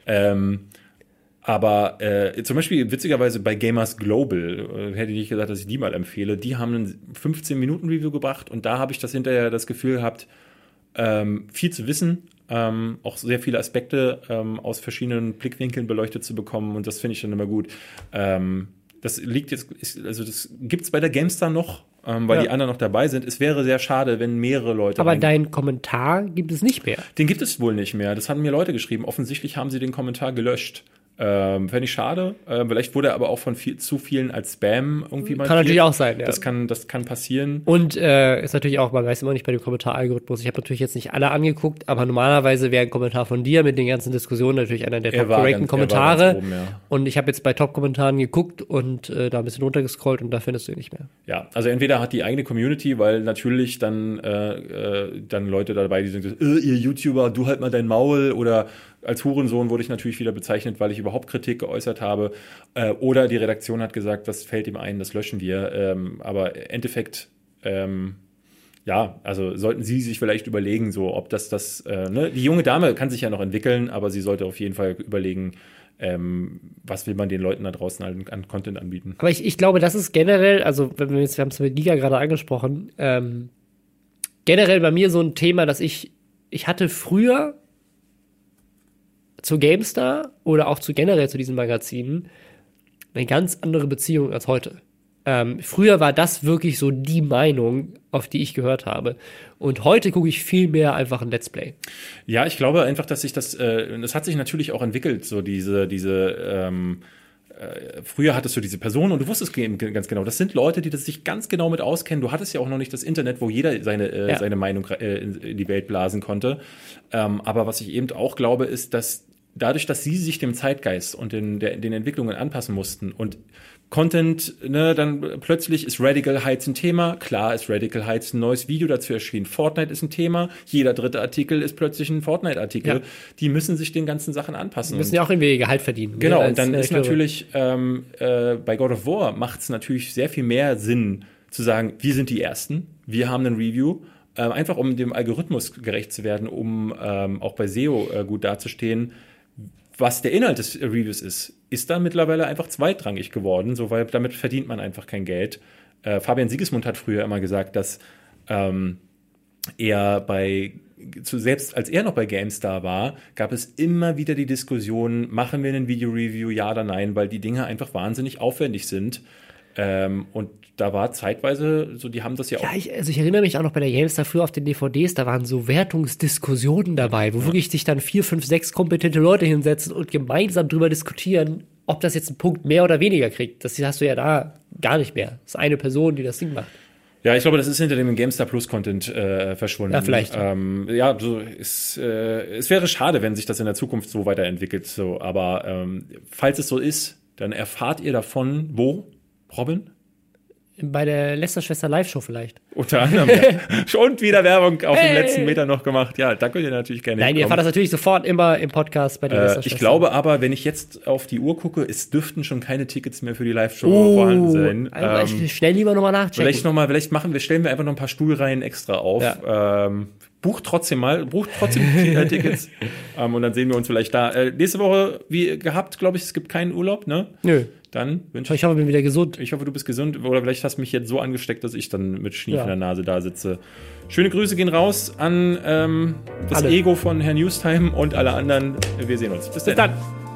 Ähm, aber äh, zum Beispiel witzigerweise bei Gamers Global äh, hätte ich nicht gesagt, dass ich die mal empfehle. Die haben ein 15-Minuten-Review gebracht und da habe ich das hinterher das Gefühl gehabt, ähm, viel zu wissen, ähm, auch sehr viele Aspekte ähm, aus verschiedenen Blickwinkeln beleuchtet zu bekommen und das finde ich dann immer gut. Ähm, Das liegt jetzt, ist, also das gibt's bei der GameStar noch, ähm, weil Ja. die anderen noch dabei sind. Es wäre sehr schade, wenn mehrere Leute. Aber dein Kommentar gibt es nicht mehr. den gibt es wohl nicht mehr. Das hatten mir Leute geschrieben. Offensichtlich haben sie den Kommentar gelöscht. Ähm, Fände ich schade. Ähm, vielleicht wurde er aber auch von viel, zu vielen als Spam irgendwie mal. Kann natürlich auch sein, ja. Das kann, das kann passieren. Und äh, ist natürlich auch, man weiß immer nicht bei dem Kommentaralgorithmus. Ich habe natürlich jetzt nicht alle angeguckt, aber normalerweise wäre ein Kommentar von dir mit den ganzen Diskussionen natürlich einer der Er er war Kommentare. ganz oben, ja. Und ich habe jetzt bei Top-Kommentaren geguckt und äh, da ein bisschen runtergescrollt und da findest du ihn nicht mehr. Ja, also entweder hat die eigene Community, weil natürlich dann, äh, äh, dann Leute dabei, die sagen, äh, ihr YouTuber, du halt mal dein Maul oder als Hurensohn wurde ich natürlich wieder bezeichnet, weil ich überhaupt Kritik geäußert habe. Äh, oder die Redaktion hat gesagt, was fällt ihm ein, das löschen wir. Ähm, aber im Endeffekt, ähm, ja, also sollten Sie sich vielleicht überlegen, so ob das das, äh, ne? die junge Dame kann sich ja noch entwickeln, aber sie sollte auf jeden Fall überlegen, ähm, was will man den Leuten da draußen an, an Content anbieten. Aber ich, ich glaube, das ist generell, also wenn wir jetzt, wir haben es mit Liga gerade angesprochen, ähm, generell bei mir so ein Thema, dass ich, ich hatte früher zu GameStar oder auch zu generell zu diesen Magazinen eine ganz andere Beziehung als heute. Ähm, früher war das wirklich so die Meinung, auf die ich gehört habe. Und heute gucke ich viel mehr einfach ein Let's Play. Ja, ich glaube einfach, dass sich das, äh, das hat sich natürlich auch entwickelt, so diese, diese, ähm, äh, früher hattest du diese Person und du wusstest ganz genau, das sind Leute, die das sich ganz genau mit auskennen. Du hattest ja auch noch nicht das Internet, wo jeder seine, äh, Ja. seine Meinung äh, in in die Welt blasen konnte. Ähm, aber was ich eben auch glaube, ist, dass dadurch, dass sie sich dem Zeitgeist und den, der, den Entwicklungen anpassen mussten und Content, ne, dann plötzlich ist Radical Heights ein Thema. Klar ist Radical Heights ein neues Video dazu erschienen. Fortnite ist ein Thema. Jeder dritte Artikel ist plötzlich ein Fortnite-Artikel. Ja. Die müssen sich den ganzen Sachen anpassen. Wir müssen ja auch irgendwie Gehalt verdienen. Genau, ne, als und dann ist Redakteure. natürlich ähm, äh, bei God of War macht es natürlich sehr viel mehr Sinn zu sagen, wir sind die Ersten, wir haben ein Review, ähm, einfach um dem Algorithmus gerecht zu werden, um ähm, auch bei SEO äh, gut dazustehen. Was der Inhalt des Reviews ist, ist dann mittlerweile einfach zweitrangig geworden, so weil damit verdient man einfach kein Geld. Äh, Fabian Siegesmund hat früher immer gesagt, dass ähm, er bei selbst als er noch bei GameStar war, gab es immer wieder die Diskussion, machen wir einen Video-Review, ja oder nein, weil die Dinge einfach wahnsinnig aufwendig sind. Ähm, und da war zeitweise, so die haben das ja, Ja, auch. ich, also ich erinnere mich auch noch bei der GameStar früher auf den DVDs, da waren so Wertungsdiskussionen dabei, wo wirklich sich dann vier, fünf, sechs kompetente Leute hinsetzen und gemeinsam drüber diskutieren, ob das jetzt einen Punkt mehr oder weniger kriegt. Das hast du ja da gar nicht mehr. Das ist eine Person, die das Ding macht. Ja, ich glaube, das ist hinter dem GameStar Plus Content äh, verschwunden. Ja, vielleicht. Ähm, ja, so ist, äh, es wäre schade, wenn sich das in der Zukunft so weiterentwickelt. So, aber ähm, falls es so ist, dann erfahrt ihr davon, wo, Robin? Bei der Lester-Schwester Live-Show vielleicht. Unter anderem. ja. [laughs] Und wieder Werbung auf Hey. dem letzten Meter noch gemacht. Ja, da könnt ihr natürlich gerne Nein, ihr erfahrt das natürlich sofort immer im Podcast bei der Äh, ich glaube aber, wenn ich jetzt auf die Uhr gucke, es dürften schon keine Tickets mehr für die Live-Show oh, vorhanden sein. also Ähm, schnell lieber nochmal nachchecken. vielleicht noch mal, vielleicht machen wir, stellen wir einfach noch ein paar Stuhlreihen extra auf. Ähm, bucht trotzdem mal, bucht trotzdem [laughs] Tickets. ähm, und dann sehen wir uns vielleicht da. Äh, nächste Woche, wie gehabt, glaube ich, es gibt keinen Urlaub, ne? Nö. Dann wünsche ich, Ich hoffe, ich bin wieder gesund. ich hoffe, du bist gesund. Oder vielleicht hast du mich jetzt so angesteckt, dass ich dann mit Schnief Ja. in der Nase da sitze. Schöne Grüße gehen raus an ähm, das Alle. Ego von Herrn Newstime und alle anderen. Wir sehen uns. Bis Bis dann. dann.